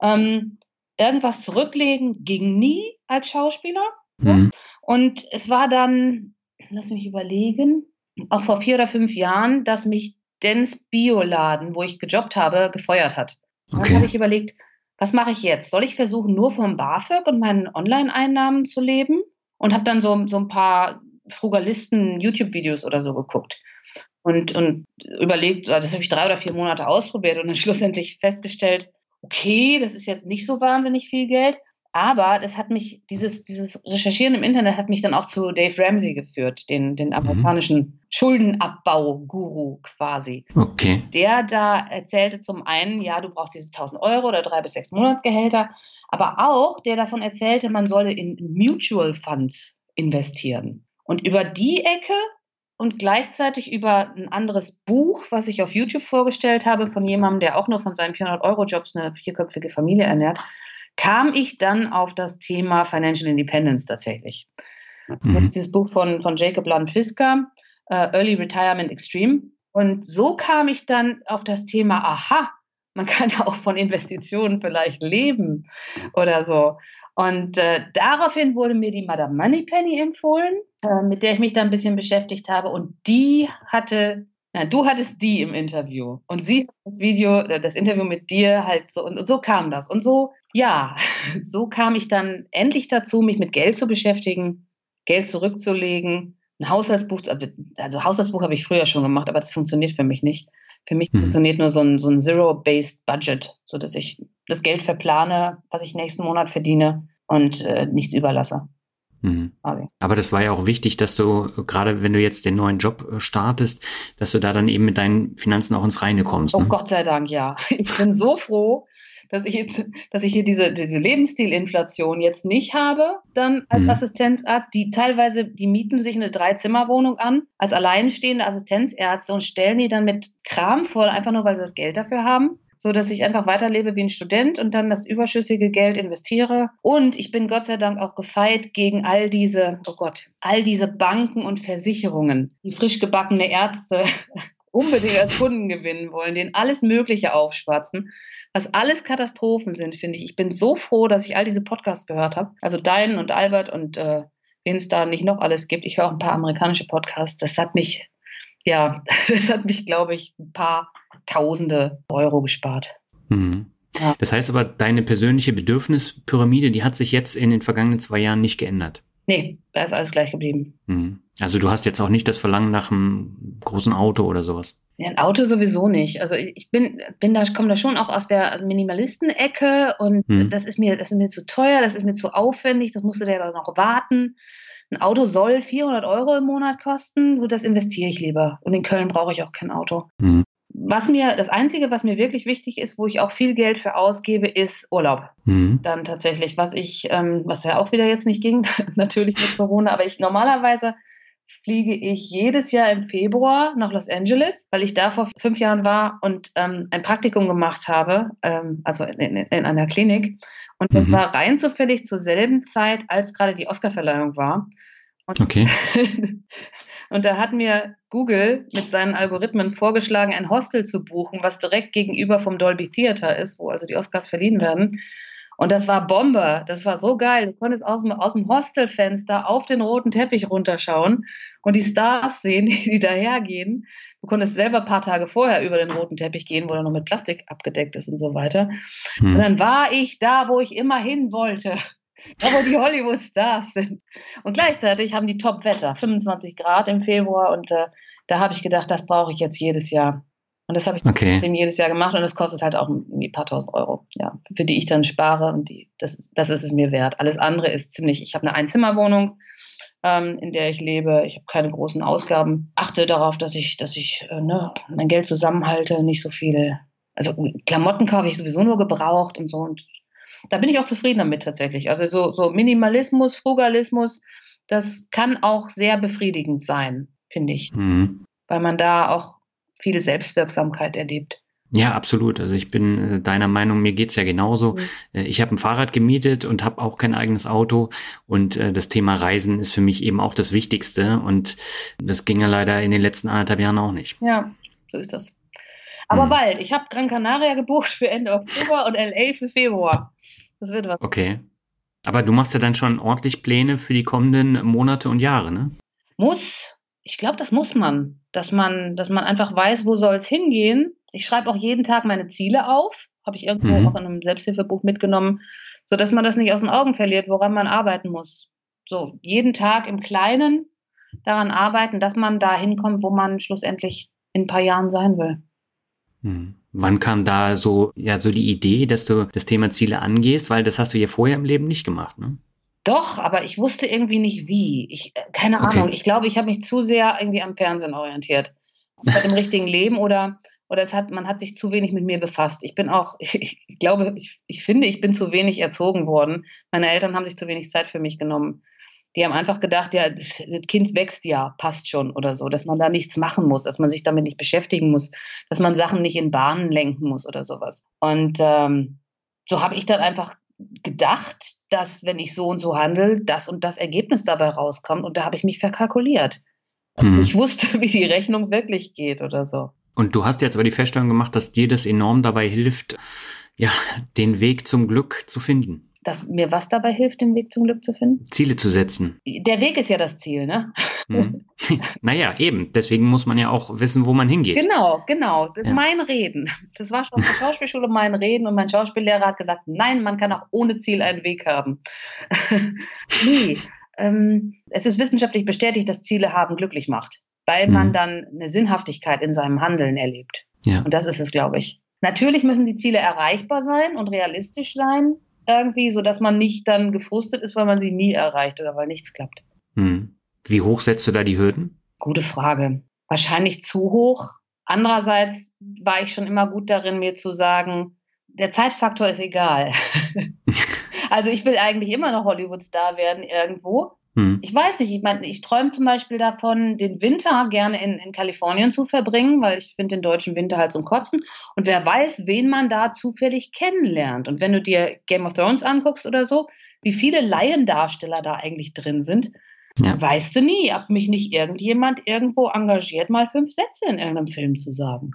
Ähm, irgendwas zurücklegen ging nie als Schauspieler. Mhm. Und es war dann, lass mich überlegen, auch vor vier oder fünf Jahren, dass mich Dens Bioladen, wo ich gejobbt habe, gefeuert hat. Okay. Dann habe ich überlegt, was mache ich jetzt? Soll ich versuchen, nur vom BAföG und meinen Online-Einnahmen zu leben? Und habe dann so, so ein paar Frugalisten-YouTube-Videos oder so geguckt und, und überlegt, das habe ich drei oder vier Monate ausprobiert und dann schlussendlich festgestellt, okay, das ist jetzt nicht so wahnsinnig viel Geld, aber das hat mich, dieses, dieses Recherchieren im Internet hat mich dann auch zu Dave Ramsey geführt, den, den mhm. amerikanischen mhm. Schuldenabbau-Guru quasi. Okay. Der da erzählte zum einen, ja, du brauchst diese 1000 Euro oder drei bis sechs Monatsgehälter, aber auch der davon erzählte, man solle in Mutual Funds investieren. Und über die Ecke und gleichzeitig über ein anderes Buch, was ich auf YouTube vorgestellt habe, von jemandem, der auch nur von seinen 400-Euro-Jobs eine vierköpfige Familie ernährt, kam ich dann auf das Thema Financial Independence tatsächlich. Mhm. Jetzt dieses Buch von, von Jacob Land-Fisker, uh, Early Retirement Extreme. Und so kam ich dann auf das Thema, aha, man kann ja auch von Investitionen vielleicht leben oder so. Und äh, daraufhin wurde mir die Madame Moneypenny empfohlen, äh, mit der ich mich dann ein bisschen beschäftigt habe. Und die hatte Nein, du hattest die im Interview und sie hat das Video, äh, das Interview mit dir halt so und so kam das. Und so, ja, so kam ich dann endlich dazu, mich mit Geld zu beschäftigen, Geld zurückzulegen, ein Haushaltsbuch, also Haushaltsbuch habe ich früher schon gemacht, aber das funktioniert für mich nicht. Für mich hm. funktioniert nur so ein, so ein Zero-Based Budget, sodass ich das Geld verplane, was ich nächsten Monat verdiene und äh, nichts überlasse. Mhm. Aber das war ja auch wichtig, dass du, gerade wenn du jetzt den neuen Job äh, startest, dass du da dann eben mit deinen Finanzen auch ins Reine kommst. Oh ne? Oh Gott sei Dank, ja. Ich bin so froh, dass ich jetzt, dass ich hier diese, diese Lebensstilinflation jetzt nicht habe, dann als mhm. Assistenzarzt. Die teilweise, die mieten sich eine Dreizimmerwohnung an, als alleinstehende Assistenzärzte und stellen die dann mit Kram voll, einfach nur weil sie das Geld dafür haben. So dass ich einfach weiterlebe wie ein Student und dann das überschüssige Geld investiere. Und ich bin Gott sei Dank auch gefeit gegen all diese, oh Gott, all diese Banken und Versicherungen, die frisch gebackene Ärzte unbedingt als Kunden gewinnen wollen, denen alles Mögliche aufschwatzen, was alles Katastrophen sind, finde ich. Ich bin so froh, dass ich all diese Podcasts gehört habe. Also deinen und Albert und äh, wen es da nicht noch alles gibt. Ich höre auch ein paar amerikanische Podcasts. Das hat mich, ja, das hat mich, glaube ich, ein paar Tausende Euro gespart. Mhm. Ja. Das heißt aber, deine persönliche Bedürfnispyramide, die hat sich jetzt in den vergangenen zwei Jahren nicht geändert. Nee, da ist alles gleich geblieben. Mhm. Also du hast jetzt auch nicht das Verlangen nach einem großen Auto oder sowas. Ja, ein Auto sowieso nicht. Also ich bin, bin da, komme da schon auch aus der Minimalisten-Ecke und hm. das ist mir, das ist mir zu teuer, das ist mir zu aufwendig, das musst du dir dann noch warten. Ein Auto soll 400 Euro im Monat kosten, das investiere ich lieber. Und in Köln brauche ich auch kein Auto. Hm. Was mir, das Einzige, was mir wirklich wichtig ist, wo ich auch viel Geld für ausgebe, ist Urlaub. Mhm. Dann tatsächlich, was ich, ähm, was ja auch wieder jetzt nicht ging, natürlich mit Corona, aber ich normalerweise fliege ich jedes Jahr im Februar nach Los Angeles, weil ich da vor fünf Jahren war und ähm, ein Praktikum gemacht habe, ähm, also in, in, in, einer Klinik. Und das mhm. war rein zufällig zur selben Zeit, als gerade die Oscarverleihung war. Und, okay. und da hat mir Google mit seinen Algorithmen vorgeschlagen, ein Hostel zu buchen, was direkt gegenüber vom Dolby Theater ist, wo also die Oscars verliehen werden. Und das war Bombe. Das war so geil. Du konntest aus dem, aus dem Hostelfenster auf den roten Teppich runterschauen und die Stars sehen, die, die dahergehen. Du konntest selber ein paar Tage vorher über den roten Teppich gehen, wo er noch mit Plastik abgedeckt ist und so weiter. Hm. Und dann war ich da, wo ich immer hin wollte. Da, wo die Hollywood-Stars sind. Und gleichzeitig haben die Top-Wetter, 25 Grad im Februar. Und äh, da habe ich gedacht, das brauche ich jetzt jedes Jahr. Und das habe ich okay. dem jedes Jahr gemacht und das kostet halt auch irgendwie ein paar tausend Euro, ja, für die ich dann spare und die, das, das ist es mir wert. Alles andere ist ziemlich, ich habe eine Einzimmerwohnung, ähm, in der ich lebe, ich habe keine großen Ausgaben, achte darauf, dass ich, dass ich äh, ne, mein Geld zusammenhalte, nicht so viele, also Klamotten kaufe ich sowieso nur gebraucht und so und da bin ich auch zufrieden damit tatsächlich. Also so, so Minimalismus, Frugalismus, das kann auch sehr befriedigend sein, finde ich. Mhm. Weil man da auch viel Selbstwirksamkeit erlebt. Ja, absolut. Also ich bin äh, deiner Meinung, mir geht's ja genauso. Mhm. Äh, ich habe ein Fahrrad gemietet und habe auch kein eigenes Auto. Und äh, das Thema Reisen ist für mich eben auch das Wichtigste. Und das ging ja leider in den letzten anderthalb Jahren auch nicht. Ja, so ist das. Aber hm. bald. Ich habe Gran Canaria gebucht für Ende Oktober und LA für Februar. Das wird was. Okay. Aber du machst ja dann schon ordentlich Pläne für die kommenden Monate und Jahre, ne? Muss. Ich glaube, das muss man dass man, dass man einfach weiß, wo soll es hingehen. Ich schreibe auch jeden Tag meine Ziele auf, habe ich irgendwo mhm. auch in einem Selbsthilfebuch mitgenommen, so dass man das nicht aus den Augen verliert, woran man arbeiten muss. So jeden Tag im Kleinen daran arbeiten, dass man da hinkommt, wo man schlussendlich in ein paar Jahren sein will. Mhm. Wann kam da so, ja, so die Idee, dass du das Thema Ziele angehst? Weil das hast du ja vorher im Leben nicht gemacht, ne? Doch, aber ich wusste irgendwie nicht wie. Ich, äh, keine okay. Ahnung. Ich glaube, ich habe mich zu sehr irgendwie am Fernsehen orientiert. Bei dem richtigen Leben oder, oder es hat, man hat sich zu wenig mit mir befasst. Ich bin auch, ich, ich glaube, ich, ich finde, ich bin zu wenig erzogen worden. Meine Eltern haben sich zu wenig Zeit für mich genommen. Die haben einfach gedacht, ja, das Kind wächst ja, passt schon oder so, dass man da nichts machen muss, dass man sich damit nicht beschäftigen muss, dass man Sachen nicht in Bahnen lenken muss oder sowas. Und ähm, so habe ich dann einfach gedacht, dass wenn ich so und so handle, das und das Ergebnis dabei rauskommt. Und da habe ich mich verkalkuliert. Hm. Ich wusste, wie die Rechnung wirklich geht oder so. Und du hast jetzt aber die Feststellung gemacht, dass dir das enorm dabei hilft, ja, den Weg zum Glück zu finden dass mir was dabei hilft, den Weg zum Glück zu finden? Ziele zu setzen. Der Weg ist ja das Ziel, ne? Mhm. naja, eben. Deswegen muss man ja auch wissen, wo man hingeht. Genau, genau. Ja. Mein Reden. Das war schon auf der Schauspielschule mein Reden und mein Schauspiellehrer hat gesagt, nein, man kann auch ohne Ziel einen Weg haben. nee. Ähm, es ist wissenschaftlich bestätigt, dass Ziele haben glücklich macht, weil mhm. man dann eine Sinnhaftigkeit in seinem Handeln erlebt. Ja. Und das ist es, glaube ich. Natürlich müssen die Ziele erreichbar sein und realistisch sein, irgendwie, sodass man nicht dann gefrustet ist, weil man sie nie erreicht oder weil nichts klappt. Hm. Wie hoch setzt du da die Hürden? Gute Frage. Wahrscheinlich zu hoch. Andererseits war ich schon immer gut darin, mir zu sagen, der Zeitfaktor ist egal. also ich will eigentlich immer noch Hollywood-Star werden irgendwo. Hm. Ich weiß nicht, ich, mein, ich träume zum Beispiel davon, den Winter gerne in, in Kalifornien zu verbringen, weil ich finde den deutschen Winter halt zum Kotzen. Und wer weiß, wen man da zufällig kennenlernt. Und wenn du dir Game of Thrones anguckst oder so, wie viele Laiendarsteller da eigentlich drin sind, ja. weißt du nie, ob mich nicht irgendjemand irgendwo engagiert, mal fünf Sätze in irgendeinem Film zu sagen.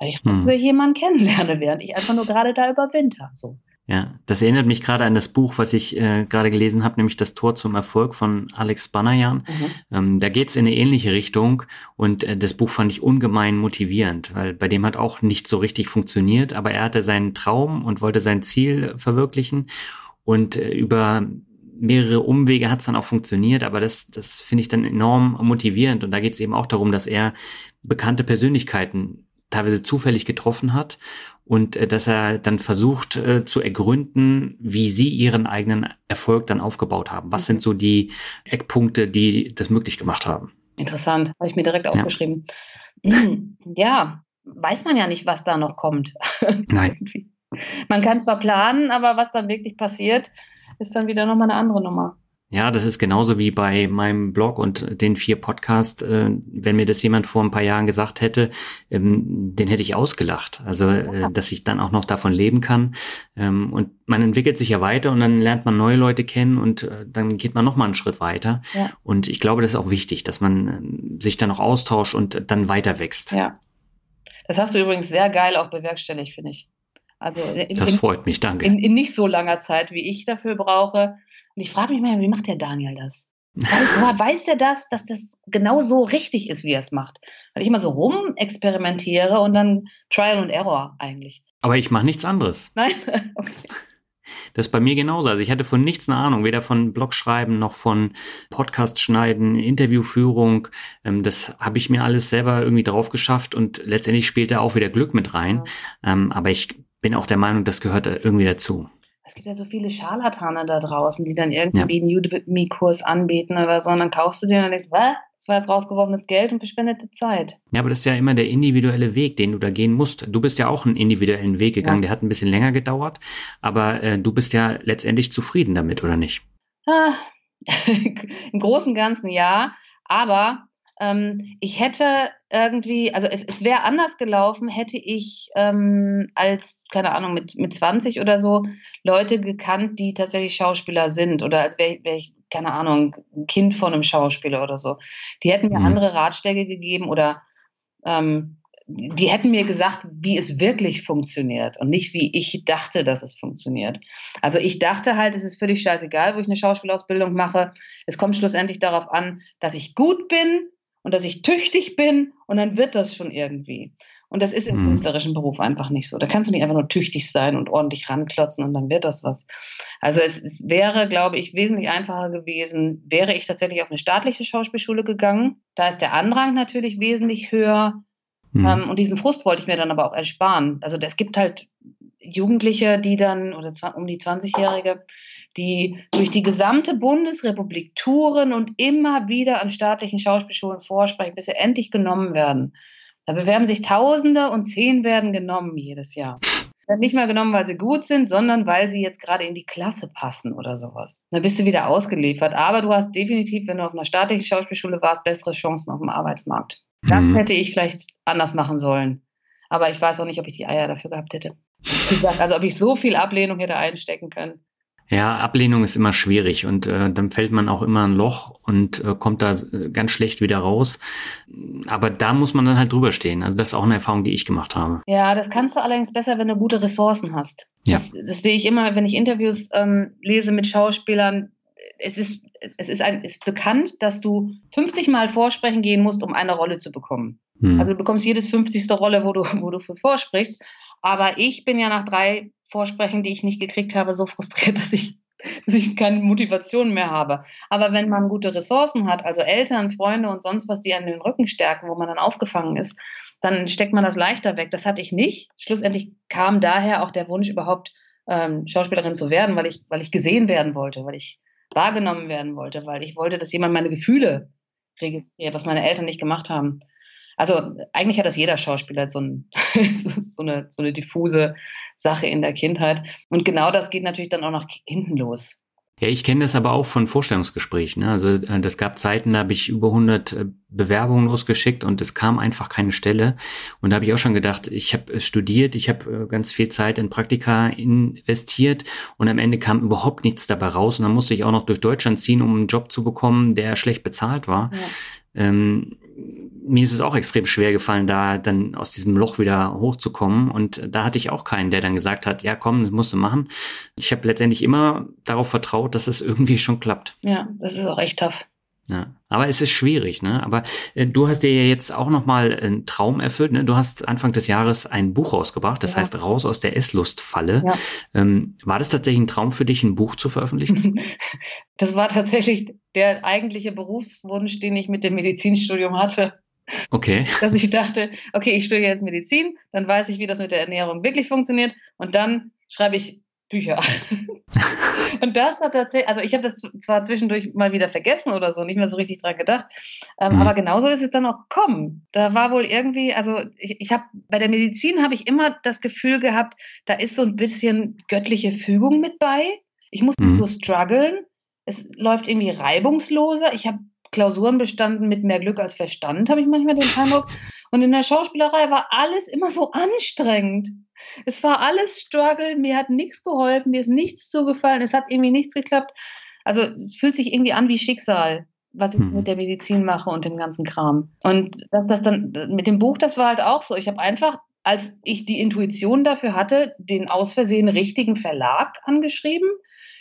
Weil ich hm. jemanden kennenlerne, während ich einfach nur gerade da überwinter. So. Ja, das erinnert mich gerade an das Buch, was ich äh, gerade gelesen habe, nämlich Das Tor zum Erfolg von Alex Banayan. Mhm. Ähm, da geht's in eine ähnliche Richtung und äh, das Buch fand ich ungemein motivierend, weil bei dem hat auch nicht so richtig funktioniert, aber er hatte seinen Traum und wollte sein Ziel verwirklichen und äh, über mehrere Umwege hat's dann auch funktioniert, aber das, das finde ich dann enorm motivierend und da geht's eben auch darum, dass er bekannte Persönlichkeiten teilweise zufällig getroffen hat und äh, dass er dann versucht äh, zu ergründen, wie sie ihren eigenen Erfolg dann aufgebaut haben. Was sind so die Eckpunkte, die das möglich gemacht haben? Interessant, habe ich mir direkt aufgeschrieben. Ja. ja, weiß man ja nicht, was da noch kommt. Nein. man kann zwar planen, aber was dann wirklich passiert, ist dann wieder nochmal eine andere Nummer. Ja, das ist genauso wie bei meinem Blog und den vier Podcasts. Äh, wenn mir das jemand vor ein paar Jahren gesagt hätte, ähm, den hätte ich ausgelacht. Also, äh, dass ich dann auch noch davon leben kann. Ähm, und man entwickelt sich ja weiter und dann lernt man neue Leute kennen und äh, dann geht man noch mal einen Schritt weiter. Ja. Und ich glaube, das ist auch wichtig, dass man äh, sich dann noch austauscht und dann weiter wächst. Ja. Das hast du übrigens sehr geil auch bewerkstelligt, finde ich. Also in, das freut mich, danke. In, in nicht so langer Zeit, wie ich dafür brauche und ich frage mich mal, wie macht der Daniel das? Woher weiß er das, dass das genau so richtig ist, wie er es macht? Weil ich immer so rum experimentiere und dann Trial und Error eigentlich. Aber ich mache nichts anderes. Nein? Okay. Das ist bei mir genauso. Also ich hatte von nichts eine Ahnung, weder von Blogschreiben noch von Podcast schneiden, Interviewführung. Ähm, das habe ich mir alles selber irgendwie drauf geschafft und letztendlich spielt da auch wieder Glück mit rein. Ja. Ähm, aber ich bin auch der Meinung, das gehört irgendwie dazu es gibt ja so viele Scharlatane da draußen, die dann irgendwie ja. einen Udemy-Kurs anbieten oder so, und dann kaufst du den und denkst, was? Das war jetzt rausgeworfenes Geld und verschwendete Zeit. Ja, aber das ist ja immer der individuelle Weg, den du da gehen musst. Du bist ja auch einen individuellen Weg gegangen, ja. der hat ein bisschen länger gedauert, aber äh, du bist ja letztendlich zufrieden damit, oder nicht? Ah, Im Großen und Ganzen ja, aber ähm, ich hätte irgendwie, also es, es wäre anders gelaufen, hätte ich ähm, als, keine Ahnung, mit, mit 20 oder so Leute gekannt, die tatsächlich Schauspieler sind oder als wäre wär ich, keine Ahnung, ein Kind von einem Schauspieler oder so. Die hätten mir mhm. andere Ratschläge gegeben oder ähm, die hätten mir gesagt, wie es wirklich funktioniert und nicht wie ich dachte, dass es funktioniert. Also ich dachte halt, es ist völlig scheißegal, wo ich eine Schauspielausbildung mache. Es kommt schlussendlich darauf an, dass ich gut bin und dass ich tüchtig bin und dann wird das schon irgendwie. Und das ist im hm. künstlerischen Beruf einfach nicht so. Da kannst du nicht einfach nur tüchtig sein und ordentlich ranklotzen und dann wird das was. Also es, es wäre, glaube ich, wesentlich einfacher gewesen, wäre ich tatsächlich auf eine staatliche Schauspielschule gegangen. Da ist der Andrang natürlich wesentlich höher. Hm. Ähm, und diesen Frust wollte ich mir dann aber auch ersparen. Also es gibt halt Jugendliche, die dann, oder um die 20-Jährige, die durch die gesamte Bundesrepublik touren und immer wieder an staatlichen Schauspielschulen vorsprechen, bis sie endlich genommen werden. Da bewerben sich Tausende und zehn werden genommen jedes Jahr. Werden nicht mal genommen, weil sie gut sind, sondern weil sie jetzt gerade in die Klasse passen oder sowas. Da bist du wieder ausgeliefert. Aber du hast definitiv, wenn du auf einer staatlichen Schauspielschule warst, bessere Chancen auf dem Arbeitsmarkt. Das mhm. hätte ich vielleicht anders machen sollen. Aber ich weiß auch nicht, ob ich die Eier dafür gehabt hätte. Wie gesagt, also ob ich so viel Ablehnung hätte einstecken können. Ja, Ablehnung ist immer schwierig und äh, dann fällt man auch immer ein Loch und äh, kommt da äh, ganz schlecht wieder raus. Aber da muss man dann halt drüber stehen. Also das ist auch eine Erfahrung, die ich gemacht habe. Ja, das kannst du allerdings besser, wenn du gute Ressourcen hast. Ja. Das, das sehe ich immer, wenn ich Interviews ähm, lese mit Schauspielern. Es ist, es ist, ein, ist bekannt, dass du 50 Mal vorsprechen gehen musst, um eine Rolle zu bekommen. Hm. Also du bekommst jedes 50. Rolle, wo du, wo du für vorsprichst. Aber ich bin ja nach drei Vorsprechen, die ich nicht gekriegt habe, so frustriert, dass ich, dass ich keine Motivation mehr habe. Aber wenn man gute Ressourcen hat, also Eltern, Freunde und sonst was, die an den Rücken stärken, wo man dann aufgefangen ist, dann steckt man das leichter weg. Das hatte ich nicht. Schlussendlich kam daher auch der Wunsch, überhaupt ähm, Schauspielerin zu werden, weil ich, weil ich gesehen werden wollte, weil ich wahrgenommen werden wollte, weil ich wollte, dass jemand meine Gefühle registriert, was meine Eltern nicht gemacht haben. Also eigentlich hat das jeder Schauspieler so, ein, so, eine, so eine diffuse Sache in der Kindheit. Und genau das geht natürlich dann auch nach hinten los. Ja, ich kenne das aber auch von Vorstellungsgesprächen. Ne? Also äh, das gab Zeiten, da habe ich über 100 äh, Bewerbungen losgeschickt und es kam einfach keine Stelle. Und da habe ich auch schon gedacht, ich habe studiert, ich habe ganz viel Zeit in Praktika investiert und am Ende kam überhaupt nichts dabei raus. Und dann musste ich auch noch durch Deutschland ziehen, um einen Job zu bekommen, der schlecht bezahlt war. Ja. Ähm, mir ist es auch extrem schwer gefallen, da dann aus diesem Loch wieder hochzukommen. Und da hatte ich auch keinen, der dann gesagt hat, ja komm, das musst du machen. Ich habe letztendlich immer darauf vertraut, dass es irgendwie schon klappt. Ja, das ist auch echt tough. Ja, aber es ist schwierig, ne? Aber äh, du hast dir ja jetzt auch noch mal einen Traum erfüllt, ne? Du hast Anfang des Jahres ein Buch rausgebracht, das ja. heißt Raus aus der Esslustfalle. Ja. Ähm, war das tatsächlich ein Traum für dich, ein Buch zu veröffentlichen? das war tatsächlich der eigentliche Berufswunsch, den ich mit dem Medizinstudium hatte. Okay. Dass ich dachte, okay, ich studiere jetzt Medizin, dann weiß ich, wie das mit der Ernährung wirklich funktioniert und dann schreibe ich Bücher. und das hat tatsächlich, also ich habe das zwar zwischendurch mal wieder vergessen oder so, nicht mehr so richtig dran gedacht, ähm, mhm. aber genauso ist es dann auch gekommen. Da war wohl irgendwie, also ich, ich habe bei der Medizin habe ich immer das Gefühl gehabt, da ist so ein bisschen göttliche Fügung mit bei. Ich musste mhm. so strugglen. Es läuft irgendwie reibungsloser. Ich habe Klausuren bestanden mit mehr Glück als Verstand, habe ich manchmal den Eindruck. Und in der Schauspielerei war alles immer so anstrengend. Es war alles Struggle, mir hat nichts geholfen, mir ist nichts zugefallen, es hat irgendwie nichts geklappt. Also es fühlt sich irgendwie an wie Schicksal, was ich hm. mit der Medizin mache und dem ganzen Kram. Und dass das dann mit dem Buch, das war halt auch so. Ich habe einfach, als ich die Intuition dafür hatte, den aus Versehen richtigen Verlag angeschrieben,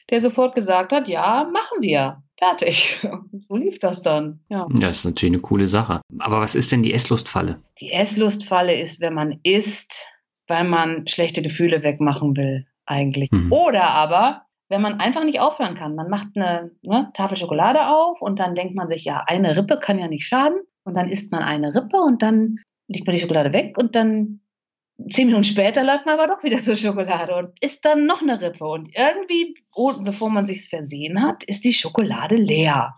der sofort gesagt hat, ja, machen wir. Fertig. So lief das dann. Ja. Das ist natürlich eine coole Sache. Aber was ist denn die Esslustfalle? Die Esslustfalle ist, wenn man isst, weil man schlechte Gefühle wegmachen will, eigentlich. Mhm. Oder aber, wenn man einfach nicht aufhören kann. Man macht eine ne, Tafel Schokolade auf und dann denkt man sich, ja, eine Rippe kann ja nicht schaden. Und dann isst man eine Rippe und dann legt man die Schokolade weg und dann zehn Minuten später läuft man aber doch wieder zur Schokolade und isst dann noch eine Rippe. Und irgendwie, oh, bevor man sich versehen hat, ist die Schokolade leer.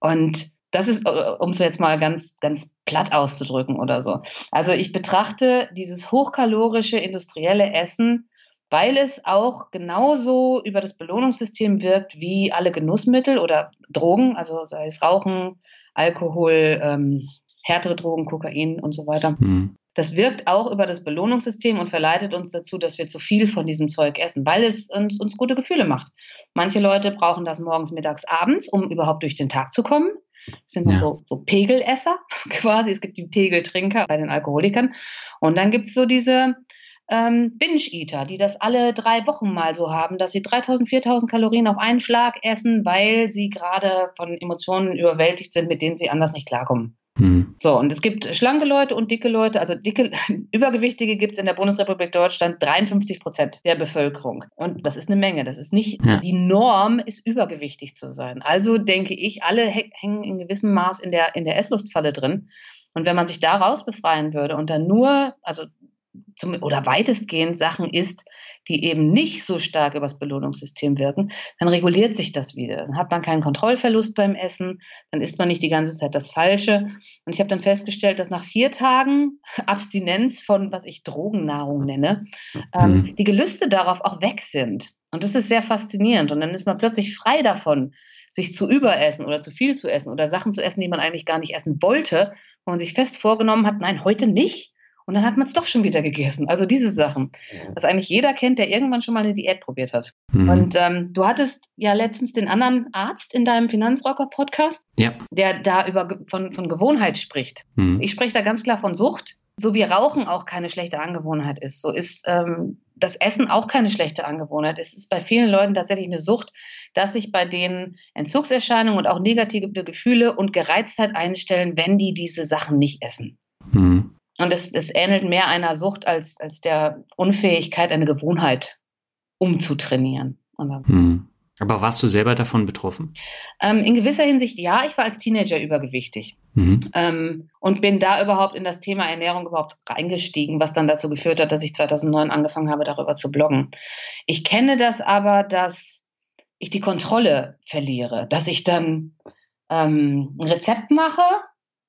Und das ist, äh, um es jetzt mal ganz, ganz platt auszudrücken oder so. Also ich betrachte dieses hochkalorische industrielle Essen, weil es auch genauso über das Belohnungssystem wirkt wie alle Genussmittel oder Drogen, also sei es Rauchen, Alkohol, ähm, härtere Drogen, Kokain und so weiter. Mhm. Das wirkt auch über das Belohnungssystem und verleitet uns dazu, dass wir zu viel von diesem Zeug essen, weil es uns, uns gute Gefühle macht. Manche Leute brauchen das morgens, mittags, abends, um überhaupt durch den Tag zu kommen. Das sind ja. so, so Pegelesser quasi. Es gibt die Pegeltrinker bei den Alkoholikern. Und dann gibt es so diese ähm, Binge-Eater, die das alle drei Wochen mal so haben, dass sie 3000, 4000 Kalorien auf einen Schlag essen, weil sie gerade von Emotionen überwältigt sind, mit denen sie anders nicht klarkommen. Mhm. So, und es gibt schlanke Leute und dicke Leute, also dicke, Übergewichtige gibt es in der Bundesrepublik Deutschland 53 Prozent der Bevölkerung. Und das ist eine Menge. Das ist nicht, ja. die Norm ist übergewichtig zu sein. Also denke ich, alle hängen in gewissem Maß in der, in der Esslustfalle drin. Und wenn man sich da raus befreien würde und dann nur, also zum, oder weitestgehend Sachen isst, die eben nicht so stark übers Belohnungssystem wirken, dann reguliert sich das wieder. Dann hat man keinen Kontrollverlust beim Essen, dann isst man nicht die ganze Zeit das Falsche. Und ich habe dann festgestellt, dass nach vier Tagen Abstinenz von, was ich Drogennahrung nenne, ähm, mhm. die Gelüste darauf auch weg sind. Und das ist sehr faszinierend. Und dann ist man plötzlich frei davon, sich zu überessen oder zu viel zu essen oder Sachen zu essen, die man eigentlich gar nicht essen wollte, wo man sich fest vorgenommen hat, nein, heute nicht. Und dann hat man es doch schon wieder gegessen. Also diese Sachen, was eigentlich jeder kennt, der irgendwann schon mal eine Diät probiert hat. Mhm. Und ähm, du hattest ja letztens den anderen Arzt in deinem Finanzrocker-Podcast, ja. der da über von, von Gewohnheit spricht. Mhm. Ich spreche da ganz klar von Sucht. So wie Rauchen auch keine schlechte Angewohnheit ist, so ist ähm, das Essen auch keine schlechte Angewohnheit. Es ist bei vielen Leuten tatsächlich eine Sucht, dass sich bei denen Entzugserscheinungen und auch negative Gefühle und Gereiztheit einstellen, wenn die diese Sachen nicht essen. Mhm. Und es, es ähnelt mehr einer Sucht als, als der Unfähigkeit, eine Gewohnheit umzutrainieren. Hm. Aber warst du selber davon betroffen? Ähm, in gewisser Hinsicht ja. Ich war als Teenager übergewichtig mhm. ähm, und bin da überhaupt in das Thema Ernährung überhaupt reingestiegen, was dann dazu geführt hat, dass ich 2009 angefangen habe, darüber zu bloggen. Ich kenne das aber, dass ich die Kontrolle verliere, dass ich dann ähm, ein Rezept mache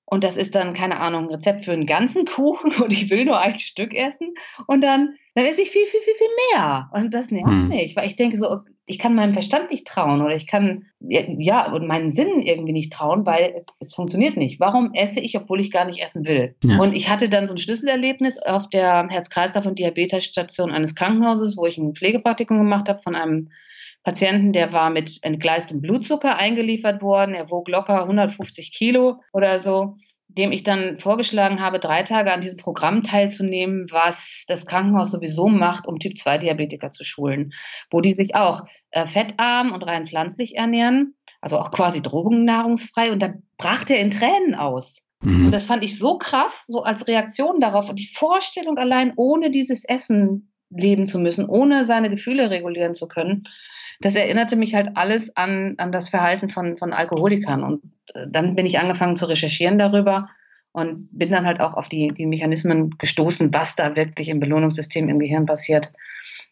und das ist dann, keine Ahnung, ein Rezept für einen ganzen Kuchen und ich will nur ein Stück essen und dann, dann esse ich viel, viel, viel, viel mehr. Und das nervt hm. mich, weil ich denke so, ich kann meinem Verstand nicht trauen oder ich kann, ja, und meinen Sinnen irgendwie nicht trauen, weil es, es funktioniert nicht. Warum esse ich, obwohl ich gar nicht essen will? Ja. Und ich hatte dann so ein Schlüsselerlebnis auf der Herz-Kreislauf- und Diabetesstation eines Krankenhauses, wo ich ein Pflegepraktikum gemacht habe von einem Patienten, der war mit entgleistem Blutzucker eingeliefert worden. Er wog locker 150 Kilo oder so, dem ich dann vorgeschlagen habe, drei Tage an diesem Programm teilzunehmen, was das Krankenhaus sowieso macht, um Typ-2-Diabetiker zu schulen, wo die sich auch äh, fettarm und rein pflanzlich ernähren, also auch quasi drogennahrungsfrei. Und da brach er in Tränen aus. Mhm. Und das fand ich so krass, so als Reaktion darauf. Und die Vorstellung allein, ohne dieses Essen leben zu müssen, ohne seine Gefühle regulieren zu können, das erinnerte mich halt alles an, an das Verhalten von, von Alkoholikern. Und äh, dann bin ich angefangen zu recherchieren darüber und bin dann halt auch auf die, die Mechanismen gestoßen, was da wirklich im Belohnungssystem im Gehirn passiert.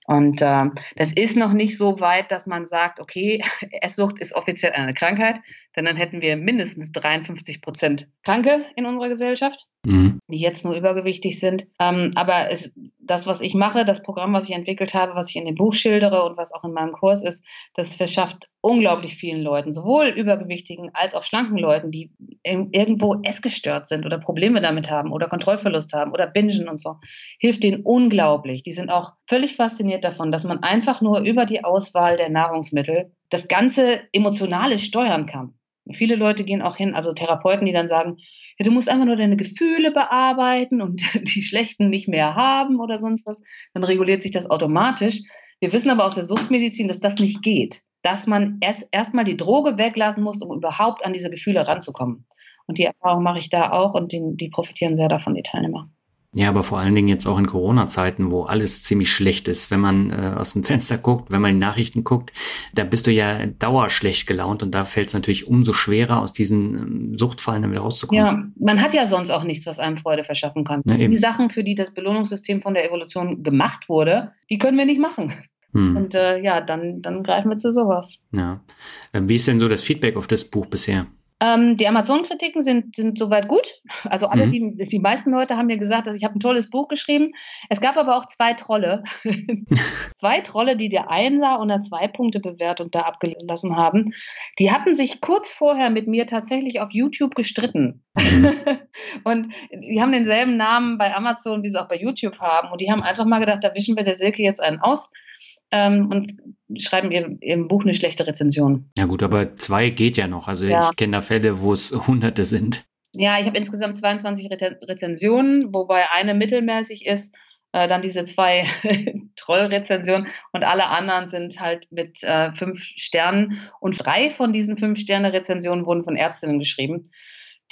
Und äh, das ist noch nicht so weit, dass man sagt, okay, Esssucht ist offiziell eine Krankheit, denn dann hätten wir mindestens 53 Prozent Kranke in unserer Gesellschaft, mhm. die jetzt nur übergewichtig sind. Ähm, aber es, das, was ich mache, das Programm, was ich entwickelt habe, was ich in dem Buch schildere und was auch in meinem Kurs ist, das verschafft unglaublich vielen Leuten, sowohl übergewichtigen als auch schlanken Leuten, die irgendwo essgestört sind oder Probleme damit haben oder Kontrollverlust haben oder bingen und so, hilft denen unglaublich. Die sind auch völlig fasziniert davon, dass man einfach nur über die Auswahl der Nahrungsmittel das Ganze Emotionale steuern kann. Viele Leute gehen auch hin, also Therapeuten, die dann sagen, ja, du musst einfach nur deine Gefühle bearbeiten und die schlechten nicht mehr haben oder sonst was. Dann reguliert sich das automatisch. Wir wissen aber aus der Suchtmedizin, dass das nicht geht. Dass man erst erstmal die Droge weglassen muss, um überhaupt an diese Gefühle ranzukommen. Und die Erfahrung mache ich da auch und die, die profitieren sehr davon, die Teilnehmer. Ja, aber vor allen Dingen jetzt auch in Corona-Zeiten, wo alles ziemlich schlecht ist, wenn man äh, aus dem Fenster guckt, wenn man die Nachrichten guckt, da bist du ja dauerschlecht gelaunt und da fällt es natürlich umso schwerer, aus diesen ähm, Suchtfallen dann wieder rauszukommen. Ja, man hat ja sonst auch nichts, was einem Freude verschaffen kann. Ja, die Sachen, für die das Belohnungssystem von der Evolution gemacht wurde, die können wir nicht machen. Hm. Und äh, ja, dann, dann greifen wir zu sowas. Ja. Ähm, wie ist denn so das Feedback auf das Buch bisher? Ähm, die Amazon-Kritiken sind, sind soweit gut. Also alle, mhm. die, die meisten Leute haben mir gesagt, dass ich habe ein tolles Buch geschrieben. Es gab aber auch zwei Trolle. zwei Trolle, die der Einser und der Zwei-Punkte-Bewertung da abgelassen haben. Die hatten sich kurz vorher mit mir tatsächlich auf YouTube gestritten. Und die haben denselben Namen bei Amazon, wie sie auch bei YouTube haben. Und die haben einfach mal gedacht, da wischen wir der Silke jetzt einen aus ähm, und schreiben ihr im Buch eine schlechte Rezension. Ja gut, aber zwei geht ja noch. Also ja. ich kenne da Fälle, wo es hunderte sind. Ja, ich habe insgesamt 22 Re Rezensionen, wobei eine mittelmäßig ist, äh, dann diese zwei Trollrezensionen und alle anderen sind halt mit äh, fünf Sternen und drei von diesen fünf Sterne Rezensionen wurden von Ärztinnen geschrieben,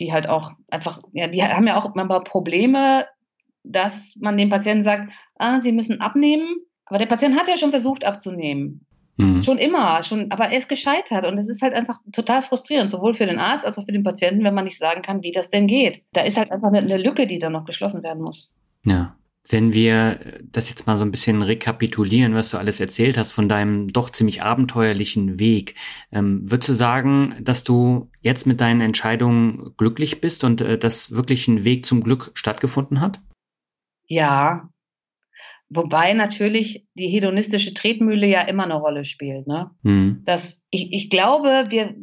die halt auch einfach, ja, die haben ja auch manchmal Probleme, dass man den Patienten sagt, ah, sie müssen abnehmen, aber der Patient hat ja schon versucht abzunehmen. Mhm. Schon immer, schon, aber er ist gescheitert und es ist halt einfach total frustrierend, sowohl für den Arzt als auch für den Patienten, wenn man nicht sagen kann, wie das denn geht. Da ist halt einfach eine, eine Lücke, die dann noch geschlossen werden muss. Ja. Wenn wir das jetzt mal so ein bisschen rekapitulieren, was du alles erzählt hast von deinem doch ziemlich abenteuerlichen Weg, ähm, würdest du sagen, dass du jetzt mit deinen Entscheidungen glücklich bist und äh, dass wirklich ein Weg zum Glück stattgefunden hat? Ja, Wobei natürlich die hedonistische Tretmühle ja immer eine Rolle spielt. Ne? Mhm. Das, ich, ich glaube, wir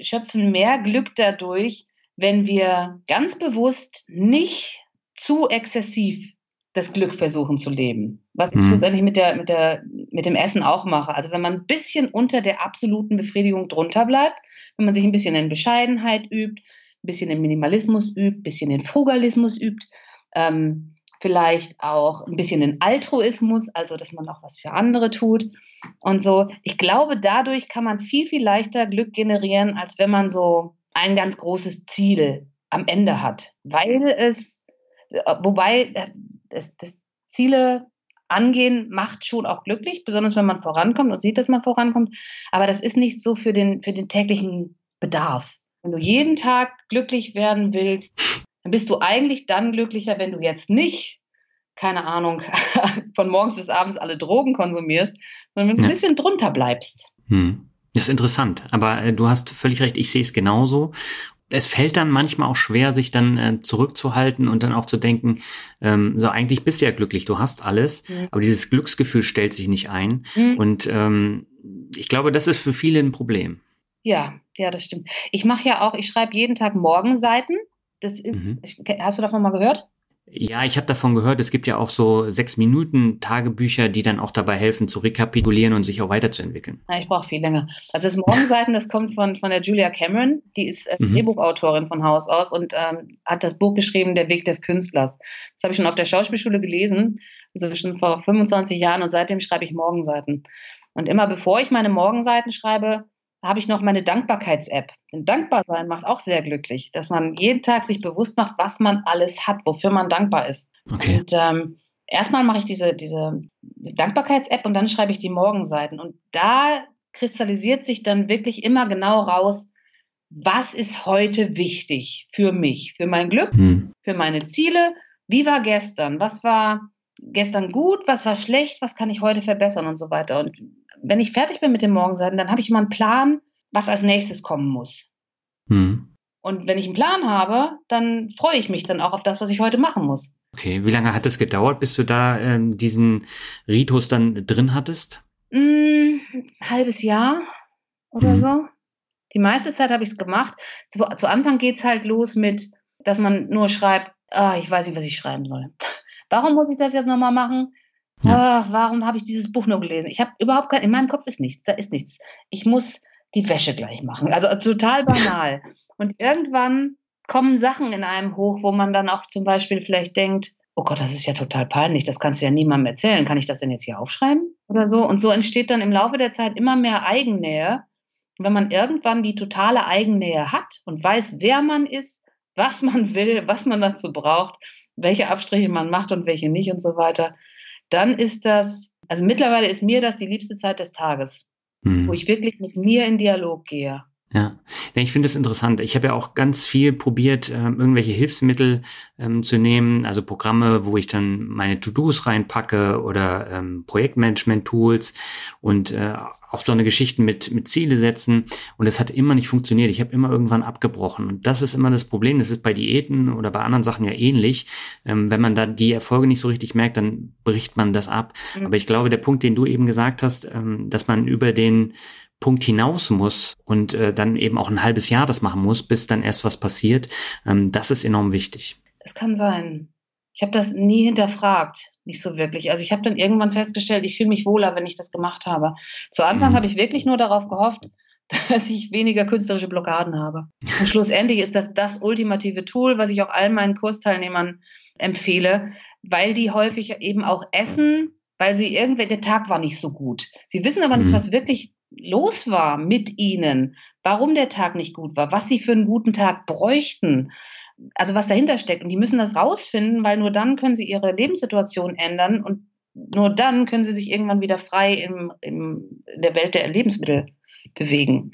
schöpfen mehr Glück dadurch, wenn wir ganz bewusst nicht zu exzessiv das Glück versuchen zu leben. Was ich mhm. schlussendlich mit, der, mit, der, mit dem Essen auch mache. Also wenn man ein bisschen unter der absoluten Befriedigung drunter bleibt, wenn man sich ein bisschen in Bescheidenheit übt, ein bisschen in Minimalismus übt, ein bisschen in Frugalismus übt, ähm, vielleicht auch ein bisschen in Altruismus, also dass man auch was für andere tut und so. Ich glaube, dadurch kann man viel, viel leichter Glück generieren, als wenn man so ein ganz großes Ziel am Ende hat, weil es, wobei das, das Ziele angehen macht schon auch glücklich, besonders wenn man vorankommt und sieht, dass man vorankommt. Aber das ist nicht so für den, für den täglichen Bedarf. Wenn du jeden Tag glücklich werden willst, dann bist du eigentlich dann glücklicher, wenn du jetzt nicht, keine Ahnung, von morgens bis abends alle Drogen konsumierst, sondern wenn du ja. ein bisschen drunter bleibst. Hm. Das ist interessant, aber äh, du hast völlig recht, ich sehe es genauso. Es fällt dann manchmal auch schwer, sich dann äh, zurückzuhalten und dann auch zu denken, ähm, so eigentlich bist du ja glücklich, du hast alles, mhm. aber dieses Glücksgefühl stellt sich nicht ein. Mhm. Und ähm, ich glaube, das ist für viele ein Problem. Ja, ja, das stimmt. Ich mache ja auch, ich schreibe jeden Tag Morgenseiten. Das ist, mhm. hast du davon mal gehört? Ja, ich habe davon gehört, es gibt ja auch so sechs Minuten Tagebücher, die dann auch dabei helfen zu rekapitulieren und sich auch weiterzuentwickeln. Ja, ich brauche viel länger. Also das Morgenseiten, das kommt von, von der Julia Cameron, die ist äh, mhm. Drehbuchautorin von Haus aus und ähm, hat das Buch geschrieben, Der Weg des Künstlers. Das habe ich schon auf der Schauspielschule gelesen, also schon vor 25 Jahren und seitdem schreibe ich Morgenseiten. Und immer bevor ich meine Morgenseiten schreibe, habe ich noch meine Dankbarkeits-App. Denn dankbar sein macht auch sehr glücklich, dass man jeden Tag sich bewusst macht, was man alles hat, wofür man dankbar ist. Okay. Und ähm, erstmal mache ich diese, diese Dankbarkeits-App und dann schreibe ich die Morgenseiten. Und da kristallisiert sich dann wirklich immer genau raus, was ist heute wichtig für mich, für mein Glück, hm. für meine Ziele. Wie war gestern? Was war gestern gut? Was war schlecht? Was kann ich heute verbessern und so weiter? Und wenn ich fertig bin mit den Morgenseiten, dann habe ich immer einen Plan, was als nächstes kommen muss. Hm. Und wenn ich einen Plan habe, dann freue ich mich dann auch auf das, was ich heute machen muss. Okay, wie lange hat es gedauert, bis du da ähm, diesen Ritus dann drin hattest? Mm, ein halbes Jahr oder hm. so. Die meiste Zeit habe ich es gemacht. Zu, zu Anfang geht es halt los mit, dass man nur schreibt, ah, ich weiß nicht, was ich schreiben soll. Warum muss ich das jetzt nochmal machen? Ja. Ach, warum habe ich dieses Buch nur gelesen? Ich habe überhaupt kein, in meinem Kopf ist nichts, da ist nichts. Ich muss die Wäsche gleich machen. Also total banal. Und irgendwann kommen Sachen in einem hoch, wo man dann auch zum Beispiel vielleicht denkt, oh Gott, das ist ja total peinlich, das kannst du ja niemandem erzählen. Kann ich das denn jetzt hier aufschreiben oder so? Und so entsteht dann im Laufe der Zeit immer mehr Eigennähe. Und wenn man irgendwann die totale Eigennähe hat und weiß, wer man ist, was man will, was man dazu braucht, welche Abstriche man macht und welche nicht und so weiter, dann ist das, also mittlerweile ist mir das die liebste Zeit des Tages, mhm. wo ich wirklich mit mir in Dialog gehe. Ja, ich finde das interessant. Ich habe ja auch ganz viel probiert, ähm, irgendwelche Hilfsmittel ähm, zu nehmen, also Programme, wo ich dann meine To-Dos reinpacke oder ähm, Projektmanagement-Tools und äh, auch so eine Geschichten mit, mit Ziele setzen. Und es hat immer nicht funktioniert. Ich habe immer irgendwann abgebrochen. Und das ist immer das Problem. Das ist bei Diäten oder bei anderen Sachen ja ähnlich. Ähm, wenn man da die Erfolge nicht so richtig merkt, dann bricht man das ab. Mhm. Aber ich glaube, der Punkt, den du eben gesagt hast, ähm, dass man über den Punkt hinaus muss und äh, dann eben auch ein halbes Jahr das machen muss, bis dann erst was passiert, ähm, das ist enorm wichtig. Das kann sein. Ich habe das nie hinterfragt, nicht so wirklich. Also ich habe dann irgendwann festgestellt, ich fühle mich wohler, wenn ich das gemacht habe. Zu Anfang mhm. habe ich wirklich nur darauf gehofft, dass ich weniger künstlerische Blockaden habe. Und schlussendlich ist das das ultimative Tool, was ich auch allen meinen Kursteilnehmern empfehle, weil die häufig eben auch essen, weil sie irgendwie, der Tag war nicht so gut. Sie wissen aber nicht, mhm. was wirklich los war mit ihnen, warum der Tag nicht gut war, was sie für einen guten Tag bräuchten, also was dahinter steckt. Und die müssen das rausfinden, weil nur dann können sie ihre Lebenssituation ändern und nur dann können sie sich irgendwann wieder frei im, im, in der Welt der Lebensmittel bewegen.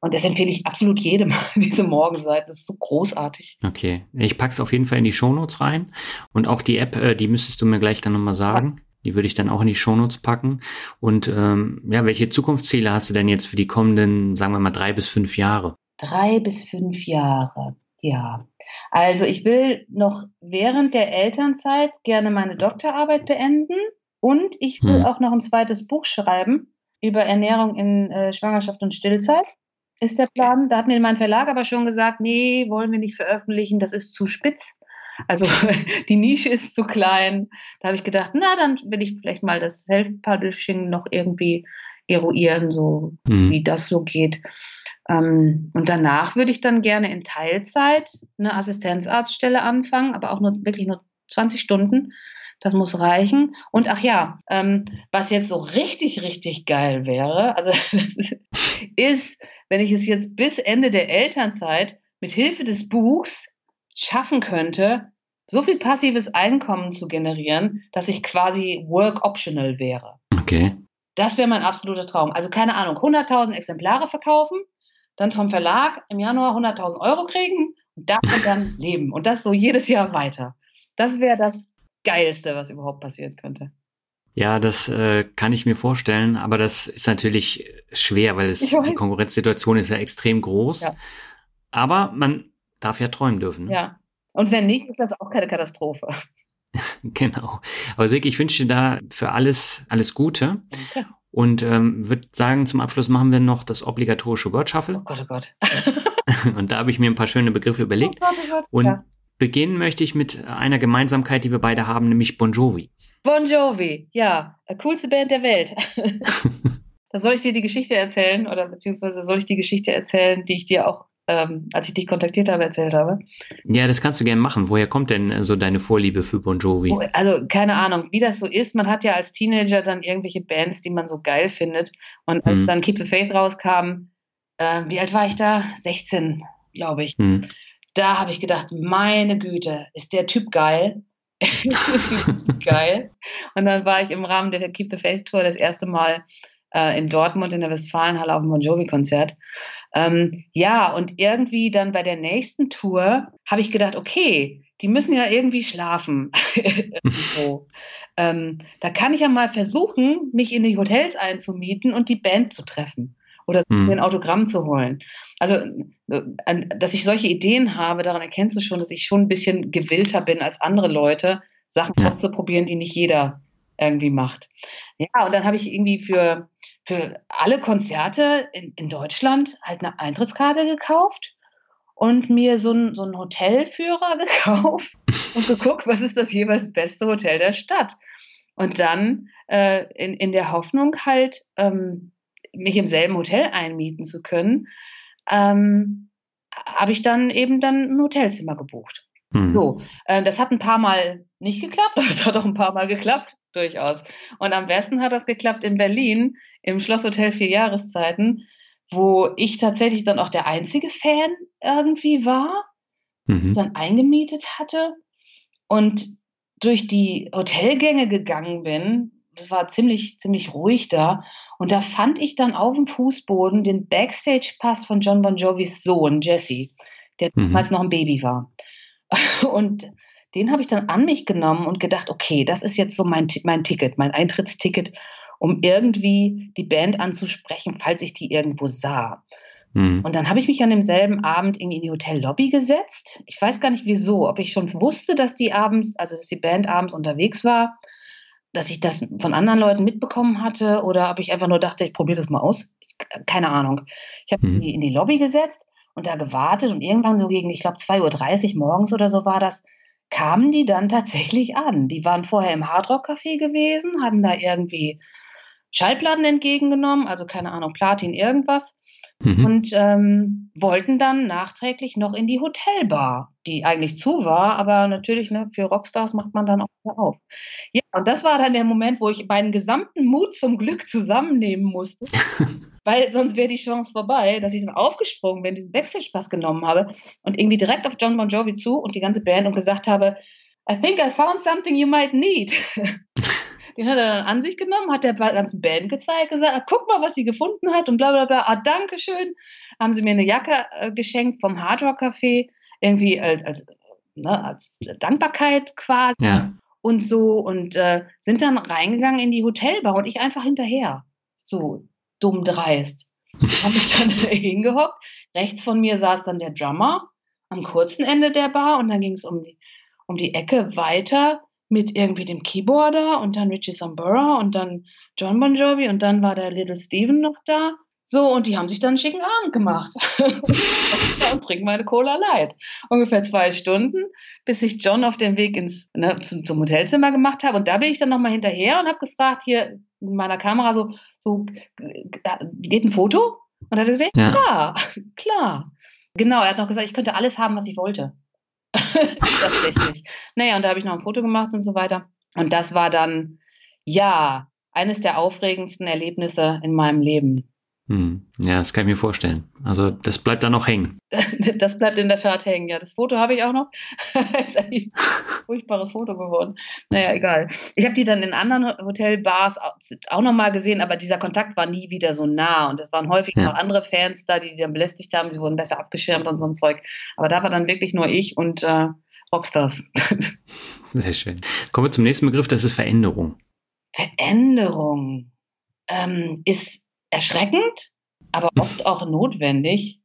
Und das empfehle ich absolut jedem, diese Morgenseite. Das ist so großartig. Okay. Ich packe es auf jeden Fall in die Shownotes rein. Und auch die App, äh, die müsstest du mir gleich dann nochmal sagen. Die würde ich dann auch in die Shownotes packen. Und ähm, ja, welche Zukunftsziele hast du denn jetzt für die kommenden, sagen wir mal, drei bis fünf Jahre? Drei bis fünf Jahre, ja. Also ich will noch während der Elternzeit gerne meine Doktorarbeit beenden und ich will hm. auch noch ein zweites Buch schreiben über Ernährung in äh, Schwangerschaft und Stillzeit. Ist der Plan. Da hat mir mein Verlag aber schon gesagt, nee, wollen wir nicht veröffentlichen, das ist zu spitz. Also die Nische ist zu klein. Da habe ich gedacht, na, dann will ich vielleicht mal das Self-Publishing noch irgendwie eruieren, so mhm. wie das so geht. Ähm, und danach würde ich dann gerne in Teilzeit eine Assistenzarztstelle anfangen, aber auch nur wirklich nur 20 Stunden. Das muss reichen. Und ach ja, ähm, was jetzt so richtig, richtig geil wäre, also ist, ist, wenn ich es jetzt bis Ende der Elternzeit mit Hilfe des Buchs schaffen könnte, so viel passives Einkommen zu generieren, dass ich quasi work optional wäre. Okay. Das wäre mein absoluter Traum. Also keine Ahnung, 100.000 Exemplare verkaufen, dann vom Verlag im Januar 100.000 Euro kriegen und davon dann leben. Und das so jedes Jahr weiter. Das wäre das Geilste, was überhaupt passieren könnte. Ja, das äh, kann ich mir vorstellen, aber das ist natürlich schwer, weil es, die Konkurrenzsituation ist ja extrem groß. Ja. Aber man darf ja träumen dürfen. Ne? Ja. Und wenn nicht, ist das auch keine Katastrophe. genau. Aber Silke, ich wünsche dir da für alles, alles Gute. Danke. Und ähm, würde sagen, zum Abschluss machen wir noch das obligatorische Word Shuffle. Oh Gott, oh Gott. und da habe ich mir ein paar schöne Begriffe überlegt. Oh Gott, oh Gott. Und ja. beginnen möchte ich mit einer Gemeinsamkeit, die wir beide haben, nämlich Bon Jovi. Bon Jovi, ja, coolste Band der Welt. da soll ich dir die Geschichte erzählen oder beziehungsweise soll ich die Geschichte erzählen, die ich dir auch, ähm, als ich dich kontaktiert habe, erzählt habe? Ja, das kannst du gerne machen. Woher kommt denn so deine Vorliebe für Bon Jovi? Oh, also keine Ahnung, wie das so ist. Man hat ja als Teenager dann irgendwelche Bands, die man so geil findet. Und als hm. dann Keep the Faith rauskam, äh, wie alt war ich da? 16, glaube ich. Hm. Da habe ich gedacht, meine Güte, ist der Typ geil. das ist geil. Und dann war ich im Rahmen der Keep the Faith Tour das erste Mal äh, in Dortmund in der Westfalenhalle auf dem Bon Jovi-Konzert. Ähm, ja, und irgendwie dann bei der nächsten Tour habe ich gedacht, okay, die müssen ja irgendwie schlafen. so. ähm, da kann ich ja mal versuchen, mich in die Hotels einzumieten und die Band zu treffen oder hm. ein Autogramm zu holen. Also, äh, dass ich solche Ideen habe, daran erkennst du schon, dass ich schon ein bisschen gewillter bin als andere Leute, Sachen ja. auszuprobieren, die nicht jeder irgendwie macht. Ja, und dann habe ich irgendwie für, für alle Konzerte in, in Deutschland halt eine Eintrittskarte gekauft und mir so einen so einen Hotelführer gekauft und geguckt, was ist das jeweils beste Hotel der Stadt. Und dann äh, in, in der Hoffnung halt, ähm, mich im selben Hotel einmieten zu können, ähm, habe ich dann eben dann ein Hotelzimmer gebucht. Mhm. So, äh, das hat ein paar Mal nicht geklappt, aber es hat auch ein paar Mal geklappt, durchaus. Und am besten hat das geklappt in Berlin im Schlosshotel Vier Jahreszeiten, wo ich tatsächlich dann auch der einzige Fan irgendwie war, mhm. dann eingemietet hatte und durch die Hotelgänge gegangen bin, es war ziemlich, ziemlich ruhig da. Und da fand ich dann auf dem Fußboden den Backstage-Pass von John Bon Jovis Sohn, Jesse, der mhm. damals noch ein Baby war. Und den habe ich dann an mich genommen und gedacht, okay, das ist jetzt so mein, mein Ticket, mein Eintrittsticket, um irgendwie die Band anzusprechen, falls ich die irgendwo sah. Mhm. Und dann habe ich mich an demselben Abend in die Hotellobby gesetzt. Ich weiß gar nicht wieso, ob ich schon wusste, dass die abends, also dass die Band abends unterwegs war dass ich das von anderen Leuten mitbekommen hatte oder ob ich einfach nur dachte, ich probiere das mal aus. Keine Ahnung. Ich habe mhm. in die Lobby gesetzt und da gewartet und irgendwann so gegen, ich glaube, 2.30 Uhr morgens oder so war das, kamen die dann tatsächlich an. Die waren vorher im Hardrock Café gewesen, haben da irgendwie Schallplatten entgegengenommen, also keine Ahnung, Platin, irgendwas mhm. und ähm, wollten dann nachträglich noch in die Hotelbar, die eigentlich zu war, aber natürlich ne, für Rockstars macht man dann auch wieder auf. Ja, und das war dann der Moment, wo ich meinen gesamten Mut zum Glück zusammennehmen musste, weil sonst wäre die Chance vorbei, dass ich dann aufgesprungen bin, diesen Backstage-Pass genommen habe und irgendwie direkt auf John Bon Jovi zu und die ganze Band und gesagt habe, I think I found something you might need. Den hat er dann an sich genommen, hat der ganzen Band gezeigt, gesagt, ah, guck mal, was sie gefunden hat und bla bla bla. Ah, danke schön. Haben sie mir eine Jacke äh, geschenkt vom Hard Rock Café, irgendwie als, als, ne, als Dankbarkeit quasi. Ja. Und so und äh, sind dann reingegangen in die Hotelbar und ich einfach hinterher. So dumm dreist. Habe ich dann hingehockt. Rechts von mir saß dann der Drummer am kurzen Ende der Bar und dann ging es um die, um die Ecke weiter mit irgendwie dem Keyboarder und dann Richie Sambora und dann John Bon Jovi und dann war der Little Steven noch da. So, und die haben sich dann einen schicken Abend gemacht. und trinken meine Cola Light. Ungefähr zwei Stunden, bis ich John auf dem Weg ins, ne, zum, zum, Hotelzimmer gemacht habe. Und da bin ich dann nochmal hinterher und habe gefragt, hier mit meiner Kamera so, so, geht ein Foto? Und er hat gesagt, ja. klar, klar. Genau, er hat noch gesagt, ich könnte alles haben, was ich wollte. Tatsächlich. Naja, und da habe ich noch ein Foto gemacht und so weiter. Und das war dann, ja, eines der aufregendsten Erlebnisse in meinem Leben. Hm. Ja, das kann ich mir vorstellen. Also das bleibt dann noch hängen. Das bleibt in der Tat hängen, ja. Das Foto habe ich auch noch. ist ein furchtbares Foto geworden. Naja, egal. Ich habe die dann in anderen Hotelbars auch noch mal gesehen, aber dieser Kontakt war nie wieder so nah. Und es waren häufig ja. noch andere Fans da, die die dann belästigt haben. Sie wurden besser abgeschirmt und so ein Zeug. Aber da war dann wirklich nur ich und äh, Rockstars. Sehr schön. Kommen wir zum nächsten Begriff, das ist Veränderung. Veränderung ähm, ist erschreckend, aber oft auch notwendig.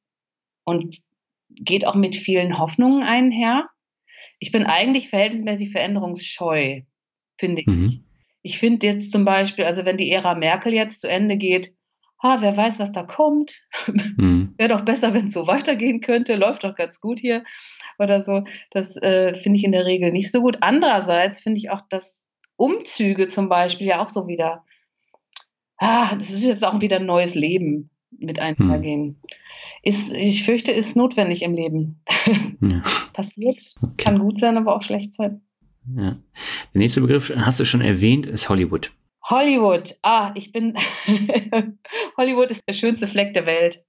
Und geht auch mit vielen Hoffnungen einher. Ich bin eigentlich verhältnismäßig veränderungsscheu, finde ich. Mhm. Ich finde jetzt zum Beispiel, also wenn die Ära Merkel jetzt zu Ende geht, ha, wer weiß, was da kommt. Mhm. Wäre doch besser, wenn es so weitergehen könnte. Läuft doch ganz gut hier oder so. Das äh, finde ich in der Regel nicht so gut. Andererseits finde ich auch, dass Umzüge zum Beispiel ja auch so wieder, ah, das ist jetzt auch wieder ein neues Leben mit einhergehen. Hm. Ist, ich fürchte, ist notwendig im Leben. Ja. Passiert, okay. kann gut sein, aber auch schlecht sein. Ja. Der nächste Begriff, hast du schon erwähnt, ist Hollywood. Hollywood, ah, ich bin, Hollywood ist der schönste Fleck der Welt,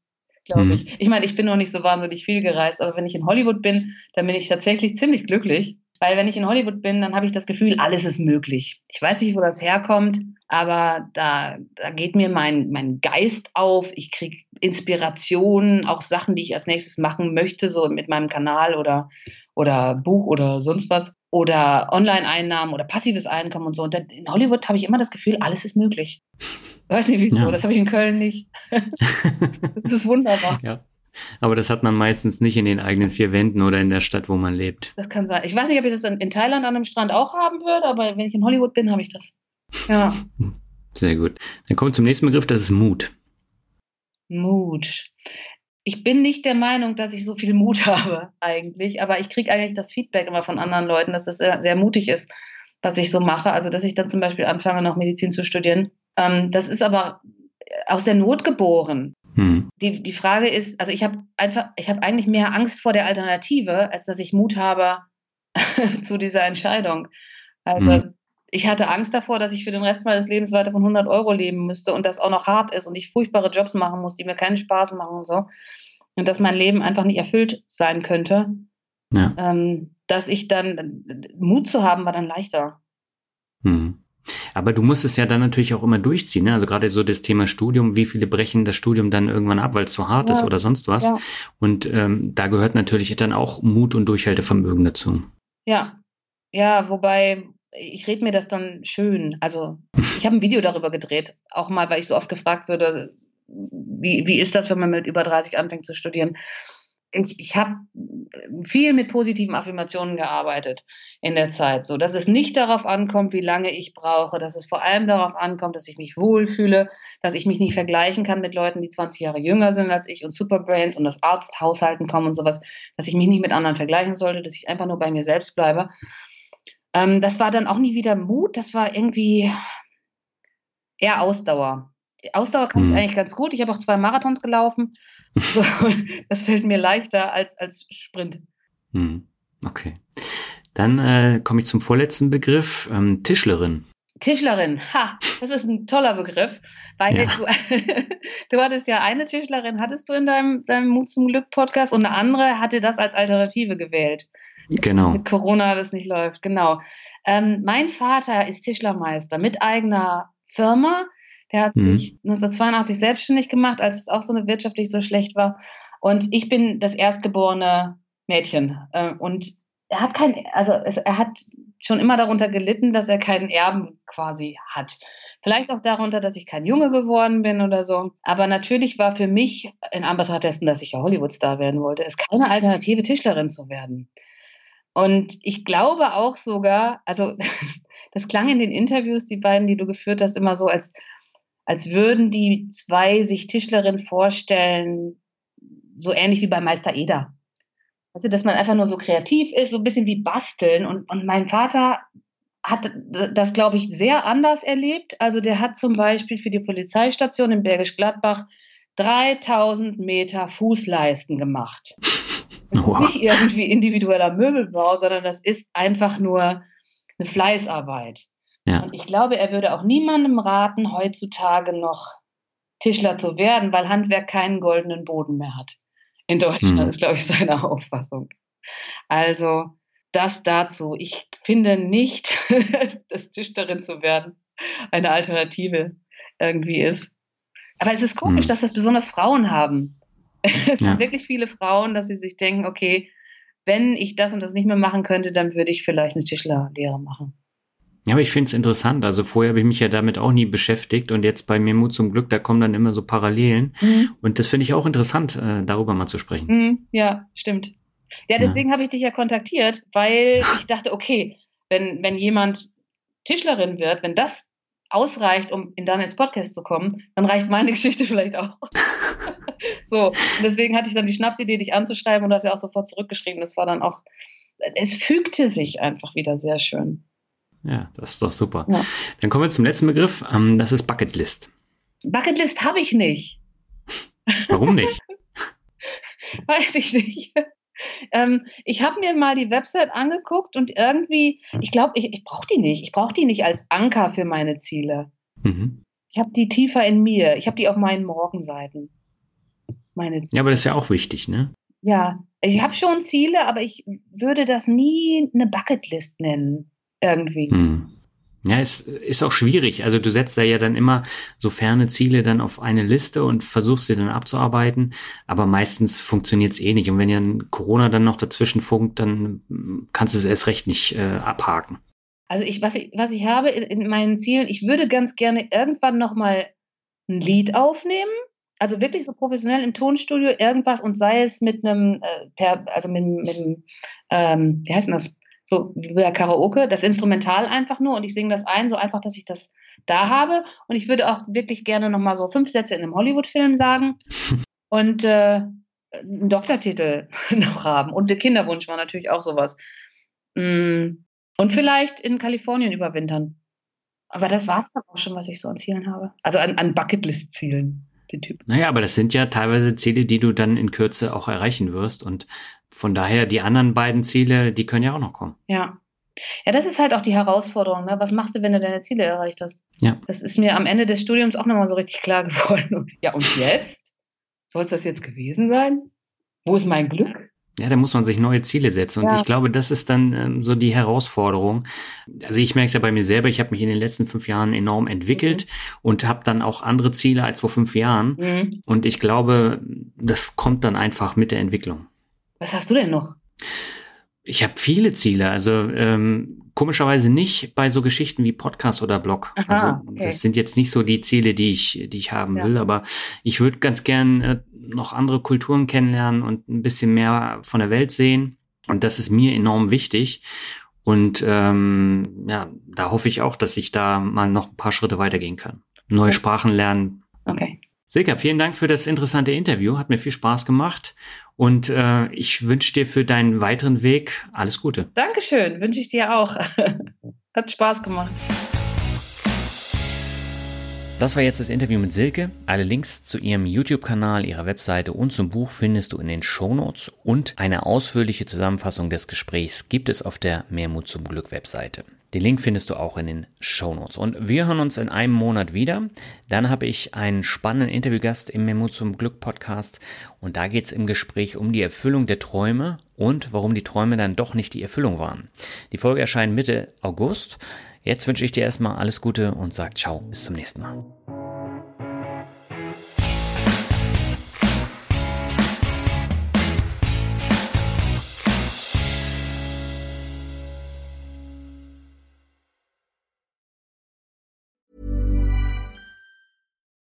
glaube mhm. ich. Ich meine, ich bin noch nicht so wahnsinnig viel gereist, aber wenn ich in Hollywood bin, dann bin ich tatsächlich ziemlich glücklich. Weil wenn ich in Hollywood bin, dann habe ich das Gefühl, alles ist möglich. Ich weiß nicht, wo das herkommt, aber da, da geht mir mein, mein Geist auf. Ich kriege Inspirationen, auch Sachen, die ich als nächstes machen möchte, so mit meinem Kanal oder, oder Buch oder sonst was. Oder Online-Einnahmen oder passives Einkommen und so. Und in Hollywood habe ich immer das Gefühl, alles ist möglich. Ich weiß nicht wieso, ja. das habe ich in Köln nicht. das ist wunderbar. Ja. Aber das hat man meistens nicht in den eigenen vier Wänden oder in der Stadt, wo man lebt. Das kann sein. Ich weiß nicht, ob ich das in, Thailand an einem Strand auch haben würde, aber wenn ich in Hollywood bin, habe ich das. Ja. Sehr gut. Dann kommen wir zum nächsten Begriff, das ist Mut. Mut. Ich bin nicht der Meinung, dass ich so viel Mut habe eigentlich, aber ich kriege eigentlich das Feedback immer von anderen Leuten, dass das sehr, sehr, mutig ist, was ich so mache. Also, dass ich dann zum Beispiel anfange, noch Medizin zu studieren. Ähm, das ist aber aus der Not geboren. Hm. Die, die Frage ist, also ich habe einfach, ich habe eigentlich mehr Angst vor der Alternative, als dass ich Mut habe zu dieser Entscheidung. Also hm. ich hatte Angst davor, dass ich für den Rest meines Lebens weiter von 100 Euro leben müsste und das auch noch hart ist und ich furchtbare Jobs machen muss, die mir keinen Spaß machen und so. Und dass mein Leben einfach nicht erfüllt sein könnte. Ja. Ähm, dass ich dann, Mut zu haben, war dann leichter. Hm. Aber du musst es ja dann natürlich auch immer durchziehen. Ne? Also gerade so das Thema Studium, wie viele brechen das Studium dann irgendwann ab, weil es zu hart ja. ist oder sonst was. Ja. Und ähm, da gehört natürlich dann auch Mut und Durchhaltevermögen dazu. Ja, ja, wobei ich rede mir das dann schön. Also ich habe ein Video darüber gedreht, auch mal, weil ich so oft gefragt würde, wie, wie ist das, wenn man mit über 30 anfängt zu studieren? Ich, ich habe viel mit positiven Affirmationen gearbeitet in der Zeit, so dass es nicht darauf ankommt, wie lange ich brauche, dass es vor allem darauf ankommt, dass ich mich wohlfühle, dass ich mich nicht vergleichen kann mit Leuten, die 20 Jahre jünger sind als ich und Superbrains und das Arzthaushalten kommen und sowas, dass ich mich nicht mit anderen vergleichen sollte, dass ich einfach nur bei mir selbst bleibe. Ähm, das war dann auch nie wieder Mut, das war irgendwie eher Ausdauer. Ausdauer kann ich mhm. eigentlich ganz gut. Ich habe auch zwei Marathons gelaufen. das fällt mir leichter als, als Sprint. Mhm. Okay. Dann äh, komme ich zum vorletzten Begriff, ähm, Tischlerin. Tischlerin, ha, das ist ein toller Begriff, weil ja. du, du, hattest ja eine Tischlerin, hattest du in deinem, deinem Mut zum Glück Podcast und eine andere hatte das als Alternative gewählt. Genau. Mit Corona das nicht läuft, genau. Ähm, mein Vater ist Tischlermeister mit eigener Firma der hat mhm. sich 1982 selbstständig gemacht, als es auch so eine wirtschaftlich so schlecht war. Und ich bin das erstgeborene Mädchen. Äh, und er hat kein, also er hat schon immer darunter gelitten, dass er keinen Erben quasi hat. Vielleicht auch darunter, dass ich kein Junge geworden bin oder so. Aber natürlich war für mich, in Anbetracht dessen, dass ich ja Hollywood-Star werden wollte, es keine Alternative, Tischlerin zu werden. Und ich glaube auch sogar, also das klang in den Interviews, die beiden, die du geführt hast, immer so, als als würden die zwei sich Tischlerin vorstellen, so ähnlich wie bei Meister Eder. Also, dass man einfach nur so kreativ ist, so ein bisschen wie basteln. Und, und mein Vater hat das, glaube ich, sehr anders erlebt. Also der hat zum Beispiel für die Polizeistation in Bergisch Gladbach 3000 Meter Fußleisten gemacht. Das ist nicht irgendwie individueller Möbelbau, sondern das ist einfach nur eine Fleißarbeit. Ja. Und ich glaube, er würde auch niemandem raten, heutzutage noch Tischler zu werden, weil Handwerk keinen goldenen Boden mehr hat. In Deutschland hm. ist, glaube ich, seine Auffassung. Also das dazu. Ich finde nicht, dass Tischlerin zu werden eine Alternative irgendwie ist. Aber es ist komisch, hm. dass das besonders Frauen haben. Es ja. sind wirklich viele Frauen, dass sie sich denken, okay, wenn ich das und das nicht mehr machen könnte, dann würde ich vielleicht eine Tischlerlehre machen. Ja, aber ich finde es interessant. Also vorher habe ich mich ja damit auch nie beschäftigt und jetzt bei Mut zum Glück, da kommen dann immer so Parallelen. Mhm. Und das finde ich auch interessant, äh, darüber mal zu sprechen. Mhm, ja, stimmt. Ja, deswegen ja. habe ich dich ja kontaktiert, weil ich dachte, okay, wenn, wenn jemand Tischlerin wird, wenn das ausreicht, um in Daniels Podcast zu kommen, dann reicht meine Geschichte vielleicht auch. so, und deswegen hatte ich dann die Schnapsidee, dich anzuschreiben und du hast ja auch sofort zurückgeschrieben. Das war dann auch, es fügte sich einfach wieder sehr schön. Ja, das ist doch super. Ja. Dann kommen wir zum letzten Begriff. Ähm, das ist Bucketlist. Bucketlist habe ich nicht. Warum nicht? Weiß ich nicht. Ähm, ich habe mir mal die Website angeguckt und irgendwie, ich glaube, ich, ich brauche die nicht. Ich brauche die nicht als Anker für meine Ziele. Mhm. Ich habe die tiefer in mir. Ich habe die auf meinen Morgenseiten. Meine Ziele. Ja, aber das ist ja auch wichtig, ne? Ja, ich habe schon Ziele, aber ich würde das nie eine Bucketlist nennen. Irgendwie. Mhm. Ja, es ist auch schwierig. Also du setzt da ja dann immer so ferne Ziele dann auf eine Liste und versuchst sie dann abzuarbeiten, aber meistens funktioniert es eh nicht. Und wenn ja Corona dann noch dazwischen funkt, dann kannst du es erst recht nicht äh, abhaken. Also ich, was ich, was ich habe in, in meinen Zielen, ich würde ganz gerne irgendwann nochmal ein Lied aufnehmen. Also wirklich so professionell im Tonstudio irgendwas und sei es mit einem, äh, per, also mit, mit ähm, wie heißt denn das? So wie bei Karaoke, das Instrumental einfach nur und ich singe das ein, so einfach, dass ich das da habe. Und ich würde auch wirklich gerne nochmal so fünf Sätze in einem Hollywood-Film sagen und äh, einen Doktortitel noch haben. Und der Kinderwunsch war natürlich auch sowas. Mm, und vielleicht in Kalifornien überwintern. Aber das war es dann auch schon, was ich so an Zielen habe. Also an, an Bucketlist-Zielen. Naja, aber das sind ja teilweise Ziele, die du dann in Kürze auch erreichen wirst. Und von daher, die anderen beiden Ziele, die können ja auch noch kommen. Ja. Ja, das ist halt auch die Herausforderung. Ne? Was machst du, wenn du deine Ziele erreicht hast? Ja. Das ist mir am Ende des Studiums auch nochmal so richtig klar geworden. Ja, und jetzt? Soll es das jetzt gewesen sein? Wo ist mein Glück? Ja, da muss man sich neue Ziele setzen. Und ja. ich glaube, das ist dann ähm, so die Herausforderung. Also ich merke es ja bei mir selber, ich habe mich in den letzten fünf Jahren enorm entwickelt mhm. und habe dann auch andere Ziele als vor fünf Jahren. Mhm. Und ich glaube, das kommt dann einfach mit der Entwicklung. Was hast du denn noch? Ich habe viele Ziele. Also ähm, komischerweise nicht bei so Geschichten wie Podcast oder Blog. Aha, also okay. das sind jetzt nicht so die Ziele, die ich, die ich haben ja. will. Aber ich würde ganz gern äh, noch andere Kulturen kennenlernen und ein bisschen mehr von der Welt sehen. Und das ist mir enorm wichtig. Und ähm, ja, da hoffe ich auch, dass ich da mal noch ein paar Schritte weitergehen kann. Neue okay. Sprachen lernen. Silke, vielen Dank für das interessante Interview. Hat mir viel Spaß gemacht. Und äh, ich wünsche dir für deinen weiteren Weg alles Gute. Dankeschön, wünsche ich dir auch. Hat Spaß gemacht. Das war jetzt das Interview mit Silke. Alle Links zu ihrem YouTube-Kanal, ihrer Webseite und zum Buch findest du in den Shownotes und eine ausführliche Zusammenfassung des Gesprächs gibt es auf der Mehrmut zum Glück Webseite. Den Link findest du auch in den Shownotes. Und wir hören uns in einem Monat wieder. Dann habe ich einen spannenden Interviewgast im Memo zum Glück Podcast. Und da geht es im Gespräch um die Erfüllung der Träume und warum die Träume dann doch nicht die Erfüllung waren. Die Folge erscheint Mitte August. Jetzt wünsche ich dir erstmal alles Gute und sag ciao, bis zum nächsten Mal.